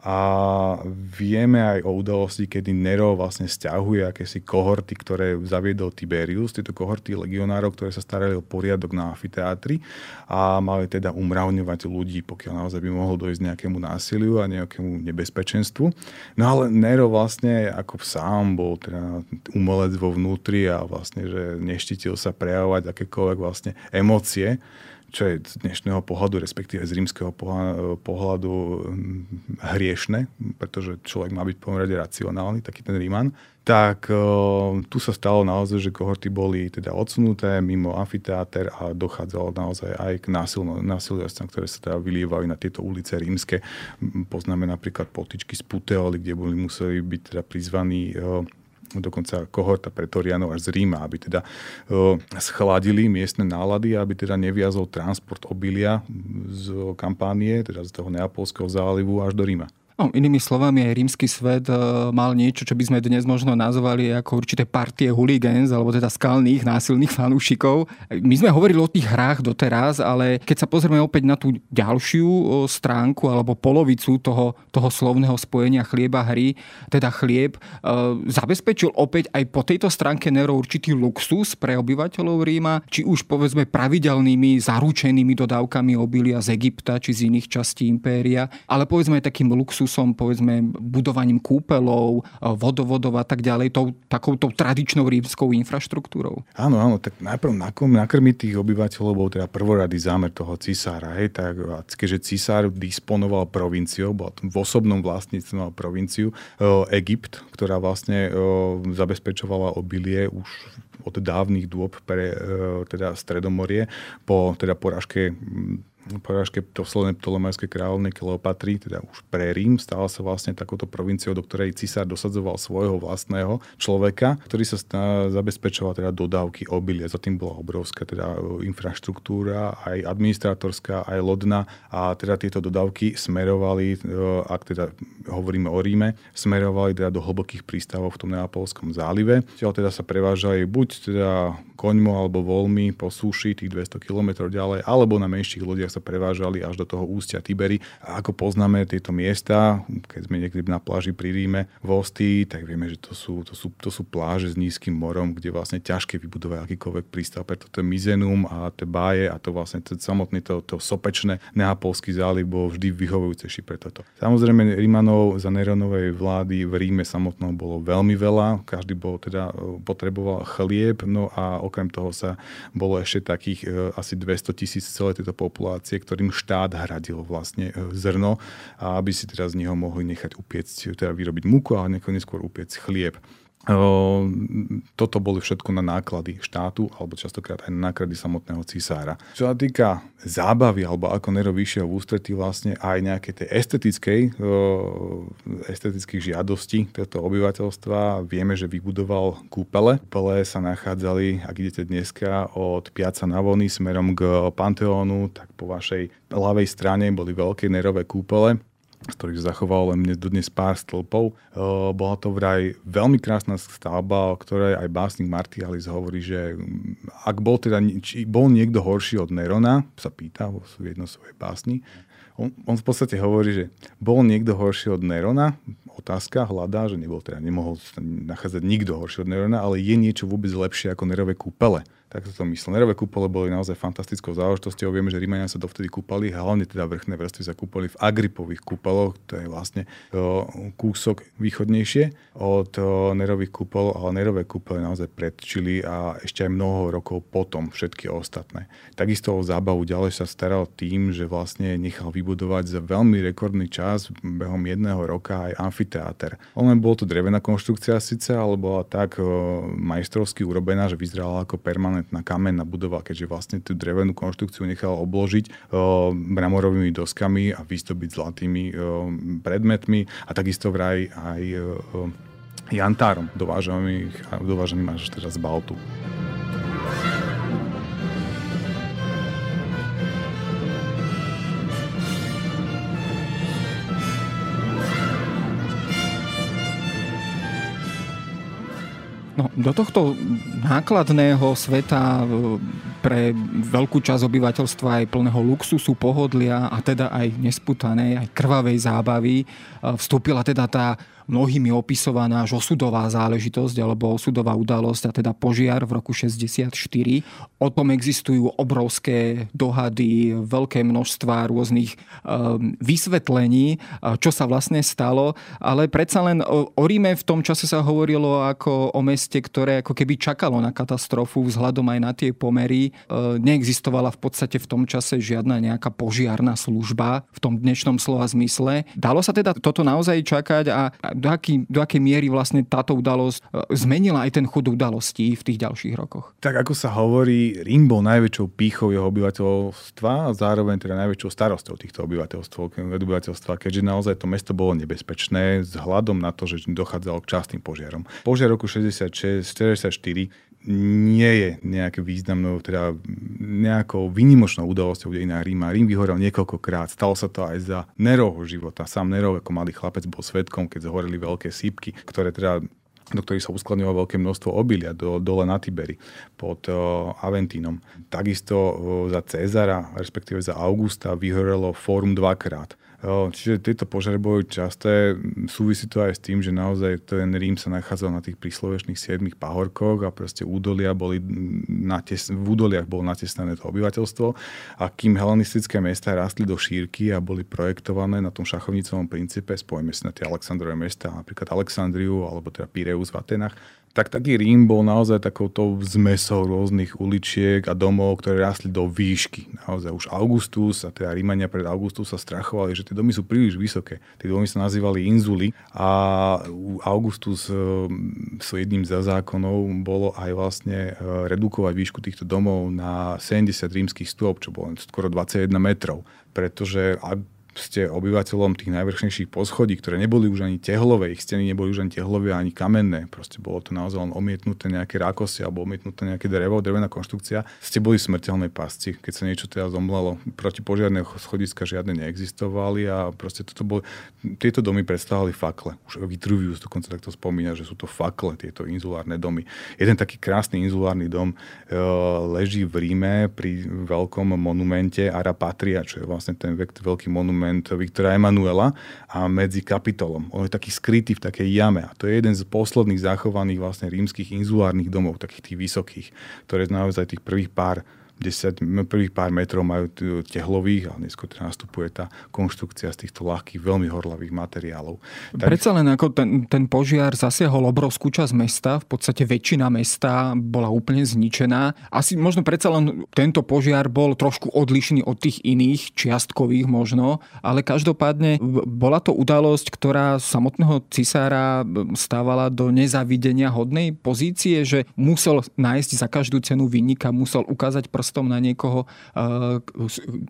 A vieme aj o udalosti, kedy Nero vlastne stiahuje akési kohorty, ktoré zaviedol Tiberius, tieto kohorty legionárov, ktoré sa starali o poriadok na amfiteátri a mali teda umravňovať ľudí, pokiaľ naozaj by mohlo dojsť nejakému násiliu a nejakému nebezpečenstvu. No ale Nero vlastne ako sám bol teda umelec vo vnútri a vlastne, že neštítil sa prejavovať akékoľvek vlastne emócie, čo je z dnešného pohľadu, respektíve z rímskeho pohľadu hm, hriešne, pretože človek má byť rade racionálny, taký ten Ríman, tak uh, tu sa stalo naozaj, že kohorty boli teda odsunuté mimo amfiteáter a dochádzalo naozaj aj k násilnostiam, ktoré sa teda vylievali na tieto ulice rímske. Poznáme napríklad potičky z Puteoli, kde boli museli byť teda prizvaní uh, dokonca kohorta pretorianov až z Ríma, aby teda schladili miestne nálady, aby teda neviazol transport obilia z kampánie, teda z toho Neapolského zálivu až do Ríma. No, inými slovami, aj rímsky svet e, mal niečo, čo by sme dnes možno nazvali ako určité partie hooligans, alebo teda skalných, násilných fanúšikov. My sme hovorili o tých hrách doteraz, ale keď sa pozrieme opäť na tú ďalšiu stránku alebo polovicu toho, toho slovného spojenia chlieba hry, teda chlieb, e, zabezpečil opäť aj po tejto stránke Nero určitý luxus pre obyvateľov Ríma, či už povedzme pravidelnými, zaručenými dodávkami obilia z Egypta či z iných častí impéria, ale povedzme aj takým luxus luxusom, povedzme budovaním kúpelov, vodovodov a tak ďalej, tou takouto tradičnou rímskou infraštruktúrou? Áno, áno, tak najprv nakrmiť tých obyvateľov bol teda prvoradý zámer toho cisára. Hej, tak, keďže cisár disponoval provinciou, bol v osobnom vlastníctve mal provinciu Egypt, ktorá vlastne zabezpečovala obilie už od dávnych dôb pre teda Stredomorie po teda poražke porážke poslednej ptolemajskej kráľovnej Kleopatry, teda už pre Rím, stala sa vlastne takouto provinciou, do ktorej cisár dosadzoval svojho vlastného človeka, ktorý sa zabezpečoval teda dodávky obilia. Za tým bola obrovská teda e, infraštruktúra, aj administrátorská, aj lodná a teda tieto dodávky smerovali, e, ak teda hovoríme o Ríme, smerovali teda do hlbokých prístavov v tom Neapolskom zálive. Čiže teda sa prevážali buď teda koňmo alebo voľmi po súši tých 200 km ďalej, alebo na menších lodiach sa prevážali až do toho ústia Tibery. A ako poznáme tieto miesta, keď sme niekde na pláži pri Ríme v Ostii, tak vieme, že to sú, to sú, to sú pláže s nízkym morom, kde vlastne ťažké vybudovať akýkoľvek prístav. Preto to Mizenum a tie báje a to vlastne to samotný to, to sopečné Neapolský záliv bol vždy vyhovujúcejší pre toto. Samozrejme Rímanov za Neronovej vlády v Ríme samotnom bolo veľmi veľa. Každý bol teda potreboval chlieb, no a okrem toho sa bolo ešte takých e, asi 200 tisíc celej tejto populácie, ktorým štát hradil vlastne e, zrno, aby si teda z neho mohli nechať upiecť, teda vyrobiť múku a neskôr upiecť chlieb. Toto boli všetko na náklady štátu alebo častokrát aj na náklady samotného cisára. Čo sa týka zábavy alebo ako Nero vyšiel v ústretí vlastne aj nejaké tej estetickej, estetických žiadostí tohto obyvateľstva. Vieme, že vybudoval kúpele. Kúpele sa nachádzali, ak idete dneska od Piaca Navony smerom k Panteónu, tak po vašej ľavej strane boli veľké nerové kúpele z ktorých zachoval len dodnes pár stĺpov. Bola to vraj veľmi krásna stavba, o ktorej aj básnik Martialis hovorí, že mm, ak bol, teda, či bol niekto horší od Nerona, sa pýta vo jednej svojej básni, on, on v podstate hovorí, že bol niekto horší od Nerona, otázka, hľadá, že nebol teda, nemohol nachádzať nikto horší od Nerona, ale je niečo vôbec lepšie ako Nerové kúpele tak to myslel. Nerové kúpole boli naozaj fantastickou záležitosťou. Vieme, že Rímania sa dovtedy kúpali, hlavne teda vrchné vrstvy sa kúpali v Agripových kúpeloch, to je vlastne o, kúsok východnejšie od o, Nerových kúpolov, ale Nerové kúpele naozaj predčili a ešte aj mnoho rokov potom všetky ostatné. Takisto o zábavu ďalej sa staral tým, že vlastne nechal vybudovať za veľmi rekordný čas behom jedného roka aj amfiteáter. Ono bol to drevená konštrukcia síce, ale bola tak o, majstrovsky urobená, že vyzerala ako permanent permanentná kamenná budova, keďže vlastne tú drevenú konštrukciu nechal obložiť mramorovými doskami a vystobiť zlatými predmetmi a takisto vraj aj jantárom dovážaným, až teraz z Baltu. No, do tohto nákladného sveta e, pre veľkú časť obyvateľstva aj plného luxusu, pohodlia a teda aj nesputanej, aj krvavej zábavy e, vstúpila teda tá mnohými opisovaná až osudová záležitosť alebo osudová udalosť, a teda požiar v roku 64. O tom existujú obrovské dohady, veľké množstva rôznych um, vysvetlení, čo sa vlastne stalo, ale predsa len o, o Ríme v tom čase sa hovorilo ako o meste, ktoré ako keby čakalo na katastrofu vzhľadom aj na tie pomery. E, neexistovala v podstate v tom čase žiadna nejaká požiarná služba v tom dnešnom slova zmysle. Dalo sa teda toto naozaj čakať a do, aký, do akej miery vlastne táto udalosť e, zmenila aj ten chod udalostí v tých ďalších rokoch? Tak ako sa hovorí, Rím bol najväčšou pýchou jeho obyvateľstva a zároveň teda najväčšou starostou týchto obyvateľstva, keďže naozaj to mesto bolo nebezpečné vzhľadom na to, že dochádzalo k častým požiarom. Požiar roku 66, 44 nie je nejaké významnou, teda nejakou výnimočnou udalosťou v dejinách Ríma. Rím vyhorel niekoľkokrát, stalo sa to aj za Nerovho života. Sám Nerov ako malý chlapec bol svetkom, keď zahoreli veľké sípky, ktoré teda do ktorých sa uskladňovalo veľké množstvo obilia do, dole na Tiberi pod uh, Aventínom. Takisto uh, za Cezara, respektíve za Augusta, vyhorelo fórum dvakrát. Čiže tieto požiare boli časté. Súvisí to aj s tým, že naozaj ten Rím sa nachádzal na tých príslovečných siedmých pahorkoch a proste údolia boli nates- v údoliach bolo natesnané to obyvateľstvo a kým helenistické mesta rastli do šírky a boli projektované na tom šachovnicovom princípe, spojíme si na tie Alexandrové mesta, napríklad Alexandriu alebo teda Pireus v Atenách, tak taký Rím bol naozaj takouto zmesou rôznych uličiek a domov, ktoré rastli do výšky. Naozaj už Augustus a teda Rímania pred Augustus sa strachovali, že tie domy sú príliš vysoké. Tie domy sa nazývali inzuly a Augustus s jedným za zákonov bolo aj vlastne e, redukovať výšku týchto domov na 70 rímskych stôp, čo bolo skoro 21 metrov. Pretože ste obyvateľom tých najvrchnejších poschodí, ktoré neboli už ani tehlové, ich steny neboli už ani tehlové, ani kamenné. Proste bolo to naozaj len omietnuté nejaké rákosy alebo omietnuté nejaké drevo, drevená konštrukcia. Ste boli smrteľnej pasci, keď sa niečo teda zomlelo. Protipožiarné schodiska žiadne neexistovali a proste toto bol, tieto domy predstavovali fakle. Už Vitruvius dokonca takto spomína, že sú to fakle, tieto inzulárne domy. Jeden taký krásny inzulárny dom e, leží v Ríme pri veľkom monumente Ara Patria, čo je vlastne ten veľký monument monument Viktora Emanuela a medzi kapitolom. On je taký skrytý v takej jame a to je jeden z posledných zachovaných vlastne rímskych inzulárnych domov, takých tých vysokých, ktoré naozaj tých prvých pár 10, prvých pár metrov majú tehlových, ale neskôr teda nastupuje tá konštrukcia z týchto ľahkých, veľmi horlavých materiálov. Tak... Predsa len ako ten, ten požiar zasiahol obrovskú časť mesta, v podstate väčšina mesta bola úplne zničená. Asi možno predsa len tento požiar bol trošku odlišný od tých iných, čiastkových možno, ale každopádne bola to udalosť, ktorá samotného cisára stávala do nezavidenia hodnej pozície, že musel nájsť za každú cenu vynika, musel ukázať prst prstom na niekoho, eh,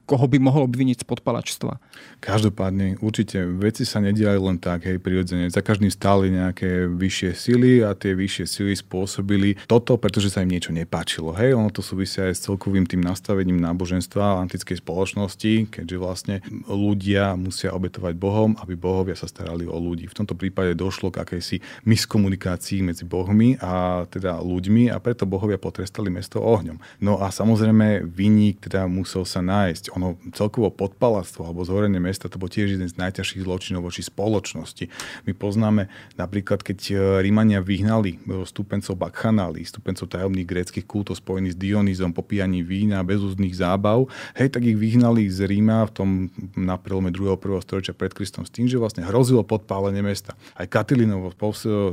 koho by mohol obviniť z podpalačstva. Každopádne, určite veci sa nediali len tak, hej, prirodzene. Za každým stáli nejaké vyššie sily a tie vyššie sily spôsobili toto, pretože sa im niečo nepáčilo. Hej, ono to súvisia aj s celkovým tým nastavením náboženstva v antickej spoločnosti, keďže vlastne ľudia musia obetovať Bohom, aby bohovia sa starali o ľudí. V tomto prípade došlo k akejsi miskomunikácii medzi bohmi a teda ľuďmi a preto bohovia potrestali mesto ohňom. No a samozrejme Samozrejme, vyník teda musel sa nájsť. Ono celkovo podpalactvo alebo zhorenie mesta to bol tiež jeden z najťažších zločinov voči spoločnosti. My poznáme napríklad, keď e, Rímania vyhnali e, stupencov bakchanály, stupencov tajomných gréckých kultov spojených s Dionýzom, popíjaním vína, bezúznych zábav, hej, tak ich vyhnali z Ríma v tom na prelome 2. 1. storočia pred Kristom s tým, že vlastne hrozilo podpálenie mesta. Aj Katilinovo,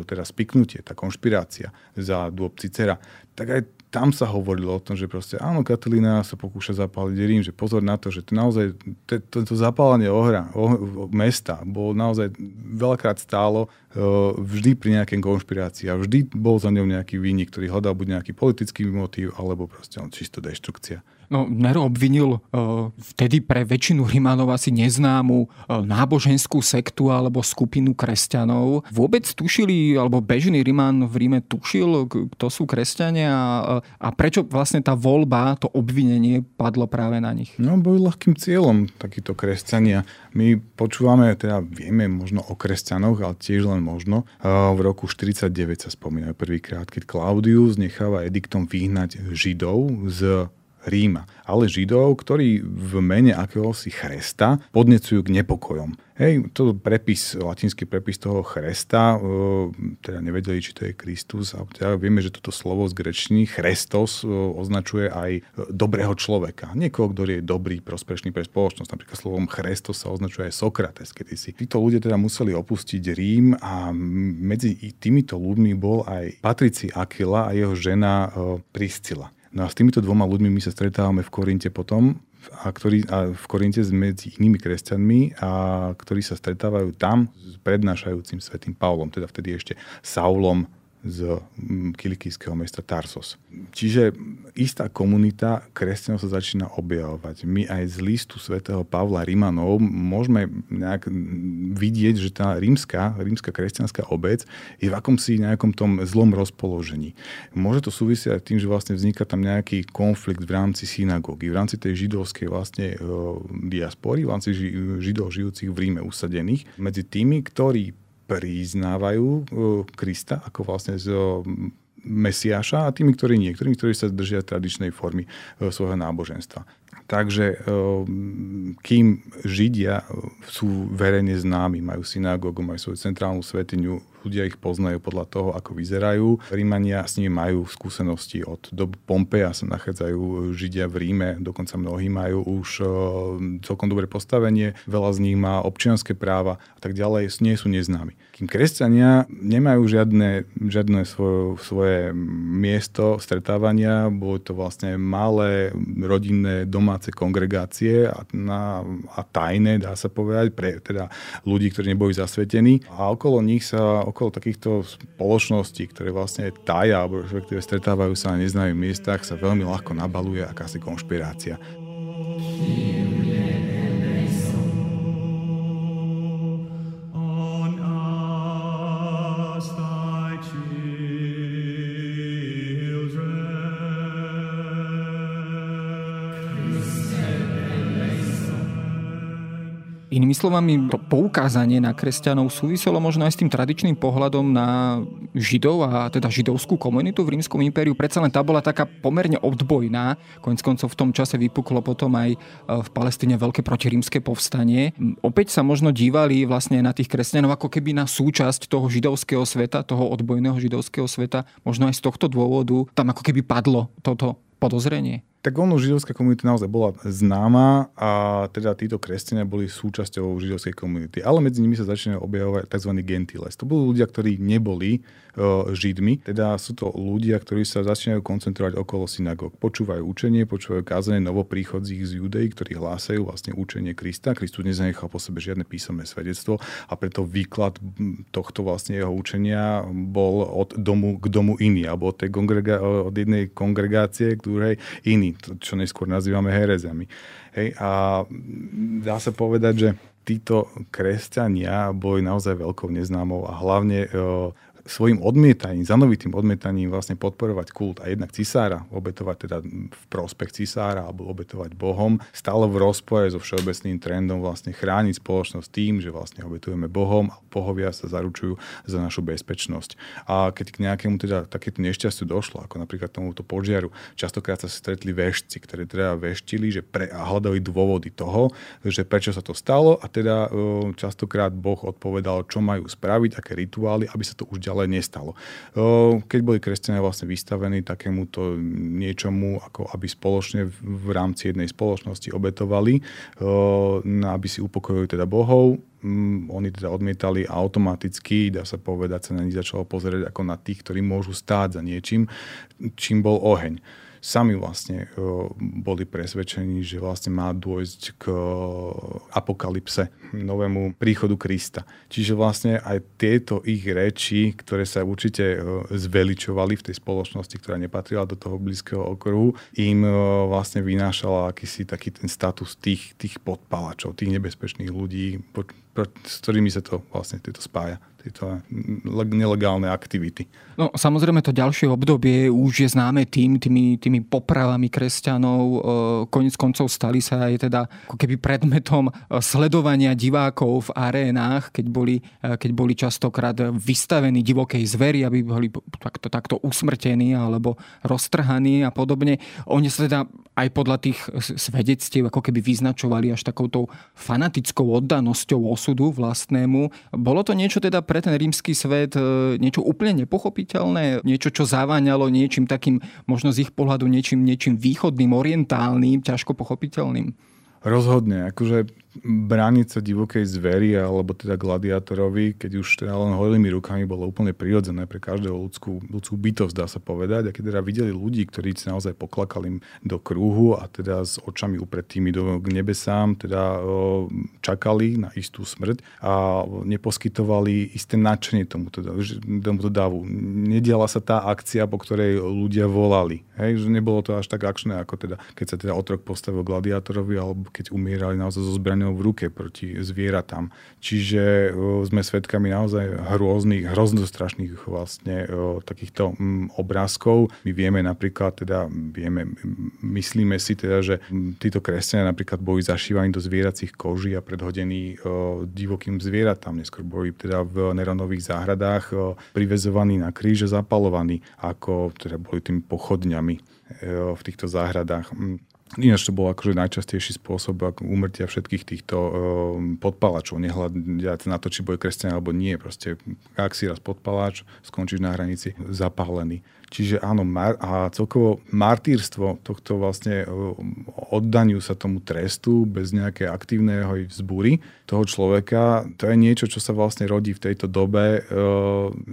teda spiknutie, tá konšpirácia za dôb Cicera, tak aj tam sa hovorilo o tom, že proste áno, Katalína sa pokúša zapáliť Rím, že pozor na to, že to naozaj, toto zapálenie ohra, oh, mesta bolo naozaj veľakrát stálo uh, vždy pri nejakej konšpirácii a vždy bol za ňou nejaký výnik, ktorý hľadal buď nejaký politický motív, alebo proste on čisto deštrukcia. No, Nero obvinil uh, vtedy pre väčšinu Rimanov asi neznámu uh, náboženskú sektu alebo skupinu kresťanov. Vôbec tušili, alebo bežný Riman v Ríme tušil, kto sú kresťania a, prečo vlastne tá voľba, to obvinenie padlo práve na nich? No, boli ľahkým cieľom takíto kresťania. My počúvame, teda vieme možno o kresťanoch, ale tiež len možno. Uh, v roku 49 sa spomínajú prvýkrát, keď Klaudius necháva ediktom vyhnať Židov z Ríma, ale Židov, ktorí v mene akéhosi Chresta podnecujú k nepokojom. Hej, to prepis, latinský prepis toho Chresta, teda nevedeli, či to je Kristus, a teda vieme, že toto slovo z grečiny Chrestos označuje aj dobrého človeka. Niekoho, kto je dobrý, prospešný pre spoločnosť. Napríklad slovom Chrestos sa označuje aj Sokrates kedysi. Títo ľudia teda museli opustiť Rím a medzi týmito ľuďmi bol aj Patrici Aquila a jeho žena Priscila. No a s týmito dvoma ľuďmi my sa stretávame v Korinte potom, a, ktorý, a v Korinte medzi inými kresťanmi, a ktorí sa stretávajú tam s prednášajúcim svetým Pavlom, teda vtedy ešte Saulom z mm, kilikijského mesta Tarsos. Čiže istá komunita kresťanov sa začína objavovať. My aj z listu svätého Pavla Rimanov môžeme nejak vidieť, že tá rímska, rímska kresťanská obec je v akomsi nejakom tom zlom rozpoložení. Môže to súvisieť tým, že vlastne vzniká tam nejaký konflikt v rámci synagógy, v rámci tej židovskej vlastne e, diaspory, v rámci židov žijúcich v Ríme usadených, medzi tými, ktorí priznávajú e, Krista ako vlastne z Mesiáša a tými, ktorí nie, ktorými, ktorí sa držia tradičnej formy e, svojho náboženstva. Takže e, kým Židia sú verejne známi, majú synagógu, majú svoju centrálnu svetiňu, ľudia ich poznajú podľa toho, ako vyzerajú. Rímania s nimi majú skúsenosti od doby Pompeja sa nachádzajú Židia v Ríme, dokonca mnohí majú už celkom dobré postavenie, veľa z nich má občianské práva a tak ďalej, nie sú neznámi. Kým kresťania nemajú žiadne, žiadne svoje, svoje miesto stretávania, boli to vlastne malé rodinné domáce kongregácie a, na, a tajné, dá sa povedať, pre teda ľudí, ktorí neboli zasvetení. A okolo nich sa, okolo takýchto spoločností, ktoré vlastne taja, alebo respektíve stretávajú sa na neznámych miestach, sa veľmi ľahko nabaluje akási konšpirácia. Inými slovami, to poukázanie na kresťanov súviselo možno aj s tým tradičným pohľadom na židov a teda židovskú komunitu v rímskom impériu. Predsa len tá bola taká pomerne odbojná. Konec koncov v tom čase vypuklo potom aj e, v Palestíne veľké protirímske povstanie. Opäť sa možno dívali vlastne na tých kresťanov ako keby na súčasť toho židovského sveta, toho odbojného židovského sveta. Možno aj z tohto dôvodu tam ako keby padlo toto podozrenie. Tak ono, židovská komunita naozaj bola známa a teda títo kresťania boli súčasťou židovskej komunity. Ale medzi nimi sa začínajú objavovať tzv. gentiles. To boli ľudia, ktorí neboli uh, židmi, teda sú to ľudia, ktorí sa začínajú koncentrovať okolo synagóg. Počúvajú učenie, počúvajú kázanie novopríchodzích z Judei, ktorí hlásajú vlastne učenie Krista. Kristus nezanechal po sebe žiadne písomné svedectvo a preto výklad tohto vlastne jeho učenia bol od domu k domu iný, alebo od, tej kongrega- od jednej kongregácie k druhej iný to, čo neskôr nazývame herezami. Hej, a dá sa povedať, že títo kresťania boli naozaj veľkou neznámou a hlavne svojim odmietaním, zanovitým odmietaním vlastne podporovať kult a jednak cisára, obetovať teda v prospech cisára alebo obetovať Bohom, stále v rozpore so všeobecným trendom vlastne chrániť spoločnosť tým, že vlastne obetujeme Bohom a bohovia sa zaručujú za našu bezpečnosť. A keď k nejakému teda takéto nešťastiu došlo, ako napríklad tomuto požiaru, častokrát sa stretli veštci, ktorí teda veštili že pre, a hľadali dôvody toho, že prečo sa to stalo a teda častokrát Boh odpovedal, čo majú spraviť, aké rituály, aby sa to už ďalej ale nestalo. Keď boli kresťania vlastne vystavení takémuto niečomu, ako aby spoločne v rámci jednej spoločnosti obetovali, aby si upokojili teda bohov, mm, oni teda odmietali a automaticky, dá sa povedať, sa na nich začalo pozerať ako na tých, ktorí môžu stáť za niečím, čím bol oheň sami vlastne boli presvedčení, že vlastne má dôjsť k apokalypse, novému príchodu Krista. Čiže vlastne aj tieto ich reči, ktoré sa určite zveličovali v tej spoločnosti, ktorá nepatrila do toho blízkeho okruhu, im vlastne vynášala akýsi taký ten status tých, tých podpalačov, tých nebezpečných ľudí, s ktorými sa to vlastne tieto spája tieto nelegálne aktivity. No samozrejme to ďalšie obdobie už je známe tým, tými, tými popravami kresťanov. E, Konec koncov stali sa aj teda ako keby predmetom e, sledovania divákov v arénách, keď boli, e, keď boli častokrát vystavení divokej zveri, aby boli takto, takto usmrtení alebo roztrhaní a podobne. Oni sa teda aj podľa tých svedectiev ako keby vyznačovali až takouto fanatickou oddanosťou osudu vlastnému. Bolo to niečo teda pre ten rímsky svet e, niečo úplne nepochopiteľné, niečo, čo zaváňalo niečím takým, možno z ich pohľadu niečím, niečím východným, orientálnym, ťažko pochopiteľným? Rozhodne, akože brániť sa divokej zveri alebo teda gladiátorovi, keď už teda len holými rukami bolo úplne prirodzené pre každého ľudskú, ľudskú bytosť, dá sa povedať. A keď teda videli ľudí, ktorí si naozaj poklakali do krúhu a teda s očami upretými do, k nebesám, teda čakali na istú smrť a neposkytovali isté nadšenie tomuto, tomuto davu. Nediala sa tá akcia, po ktorej ľudia volali. Hej, že nebolo to až tak akčné, ako teda, keď sa teda otrok postavil gladiátorovi alebo keď umierali naozaj zo zbraňou zbraňou v ruke proti zvieratám. Čiže sme svedkami naozaj hrôznych, hroznostrašných vlastne takýchto obrázkov. My vieme napríklad, teda vieme, myslíme si teda, že títo kresťania napríklad boli zašívaní do zvieracích koží a predhodení divokým zvieratám. Neskôr boli teda v Neronových záhradách privezovaní na kríž a zapalovaní, ako teda boli tými pochodňami v týchto záhradách. Ináč to bol akože najčastejší spôsob ako umrtia všetkých týchto um, podpalačov, nehľadiac na to, či boli kresťania alebo nie. Proste, ak si raz podpalač, skončíš na hranici zapálený. Čiže áno, mar- a celkovo martýrstvo tohto vlastne oddaniu sa tomu trestu bez nejakej aktívnej vzbúry toho človeka, to je niečo, čo sa vlastne rodí v tejto dobe e,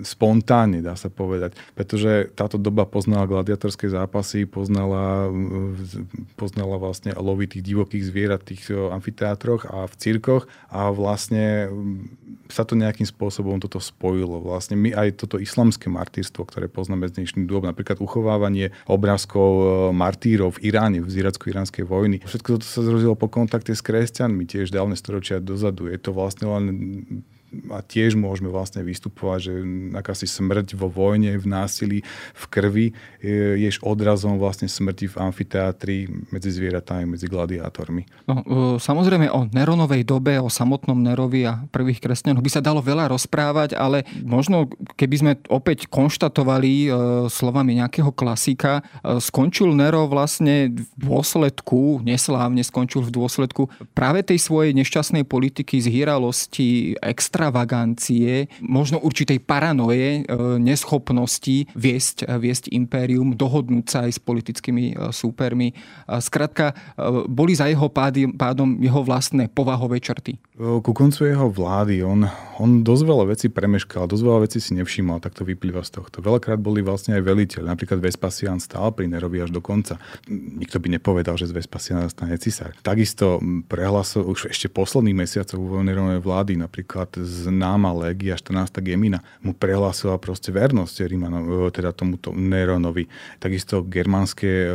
spontánne, dá sa povedať. Pretože táto doba poznala gladiatorské zápasy, poznala, poznala vlastne lovy tých divokých zvierat v tých amfiteátroch a v cirkoch a vlastne sa to nejakým spôsobom toto spojilo. Vlastne my aj toto islamské martýrstvo, ktoré poznáme z dnešných dôb, napríklad uchovávanie obrázkov e, martírov v Iráne, v iracko-iránskej vojny. Všetko toto sa zrozilo po kontakte s kresťanmi tiež dávne storočia dozadu. Je to vlastne len a tiež môžeme vlastne vystupovať, že akási smrť vo vojne, v násilí, v krvi je odrazom vlastne smrti v amfiteátri medzi zvieratami, medzi gladiátormi. No, samozrejme o Neronovej dobe, o samotnom Nerovi a prvých kresťanoch by sa dalo veľa rozprávať, ale možno keby sme opäť konštatovali e, slovami nejakého klasika, e, skončil Nero vlastne v dôsledku, neslávne skončil v dôsledku práve tej svojej nešťastnej politiky, zhýralosti, extra extravagancie, možno určitej paranoje, neschopnosti viesť, viesť impérium, dohodnúť sa aj s politickými súpermi. Skrátka, boli za jeho pádom jeho vlastné povahové črty. Ku koncu jeho vlády on, on dosť veľa vecí premeškal, dosť veľa vecí si nevšimol, tak to vyplýva z tohto. Veľakrát boli vlastne aj veliteľ, napríklad Vespasian stál pri Nerovi až do konca. Nikto by nepovedal, že z Vespasiana stane cisár. Takisto prehlasil už ešte posledných mesiacov vo vlády, napríklad známa Legia 14. Gemina mu prehlásila proste vernosť Rímanov, teda tomuto Neronovi. Takisto germánske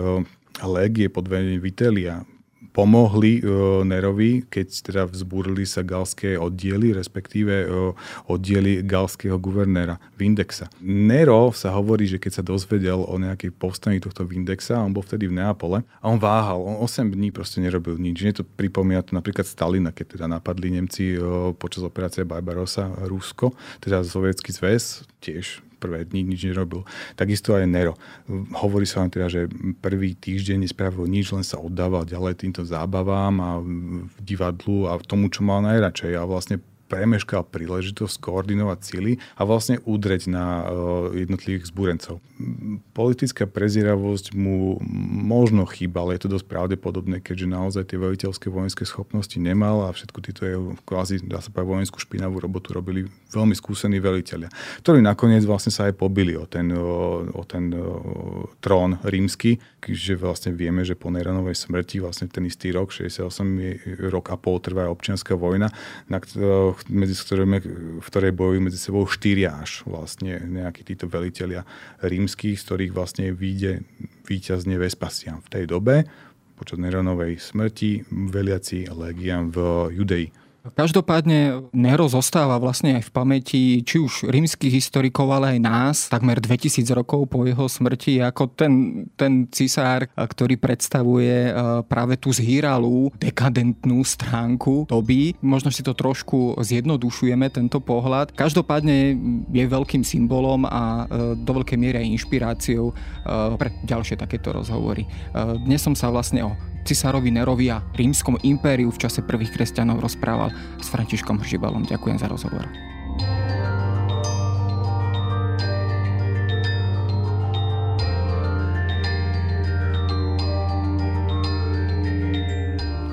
légie pod vedením Vitelia pomohli uh, Nerovi, keď teda vzbúrili sa galské oddiely, respektíve uh, oddiely galského guvernéra Vindexa. Nero sa hovorí, že keď sa dozvedel o nejakej povstaní tohto Vindexa, on bol vtedy v Neapole a on váhal, on 8 dní proste nerobil nič. Nie to pripomína to napríklad Stalina, keď teda napadli Nemci uh, počas operácie Barbarossa Rusko, teda Sovietský zväz, tiež prvé dni nič nerobil. Takisto aj Nero. Hovorí sa len teda, že prvý týždeň nespravil nič, len sa oddával ďalej týmto zábavám a divadlu a tomu, čo mal najradšej. A vlastne premeškal príležitosť koordinovať síly a vlastne udreť na eh, jednotlivých zbúrencov. Politická prezieravosť mu možno chýba, ale je to dosť pravdepodobné, keďže naozaj tie veliteľské vojenské schopnosti nemal a všetko tieto jeho kvázi, dá sa povedať, vojenskú špinavú robotu robili veľmi skúsení veliteľia, ktorí nakoniec vlastne sa aj pobili o ten, o ten trón rímsky, keďže vlastne vieme, že po Neranovej smrti vlastne ten istý rok, 68 rok a pol trvá občianská vojna, na, medzi ktorými, v ktorej bojujú medzi sebou štyria až vlastne nejakí títo veliteľia rímskych, z ktorých vlastne vyjde víťazne Vespasian. V tej dobe, počas Neronovej smrti, veliaci legiam v Judei. Každopádne Nero zostáva vlastne aj v pamäti či už rímskych historikov, ale aj nás, takmer 2000 rokov po jeho smrti, ako ten, ten cisár, ktorý predstavuje e, práve tú zhýralú, dekadentnú stránku doby. Možno si to trošku zjednodušujeme, tento pohľad. Každopádne je veľkým symbolom a e, do veľkej miery aj inšpiráciou e, pre ďalšie takéto rozhovory. Dnes som sa vlastne o cisárovi Nerovi a rímskom impériu v čase prvých kresťanov rozprával s Františkom Hržibalom. Ďakujem za rozhovor.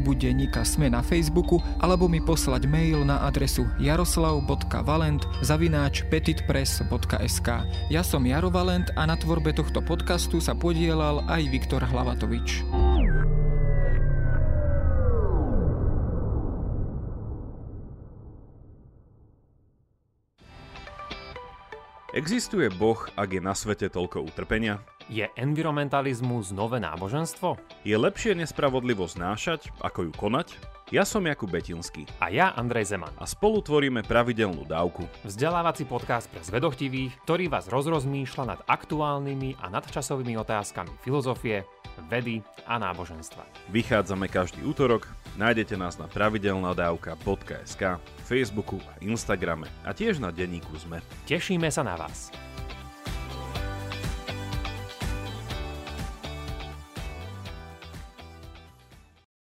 denníka Sme na Facebooku alebo mi poslať mail na adresu jaroslav.valent zavináč petitpress.sk Ja som Jaro Valent a na tvorbe tohto podcastu sa podielal aj Viktor Hlavatovič. Existuje Boh, ak je na svete toľko utrpenia? Je environmentalizmus nové náboženstvo? Je lepšie nespravodlivosť znášať, ako ju konať? Ja som Jakub Betinský. A ja Andrej Zeman. A spolu tvoríme pravidelnú dávku. Vzdelávací podcast pre zvedochtivých, ktorý vás rozrozmýšľa nad aktuálnymi a nadčasovými otázkami filozofie, vedy a náboženstva. Vychádzame každý útorok, nájdete nás na pravidelnadavka.sk, Facebooku a Instagrame a tiež na denníku ZME. Tešíme sa na vás.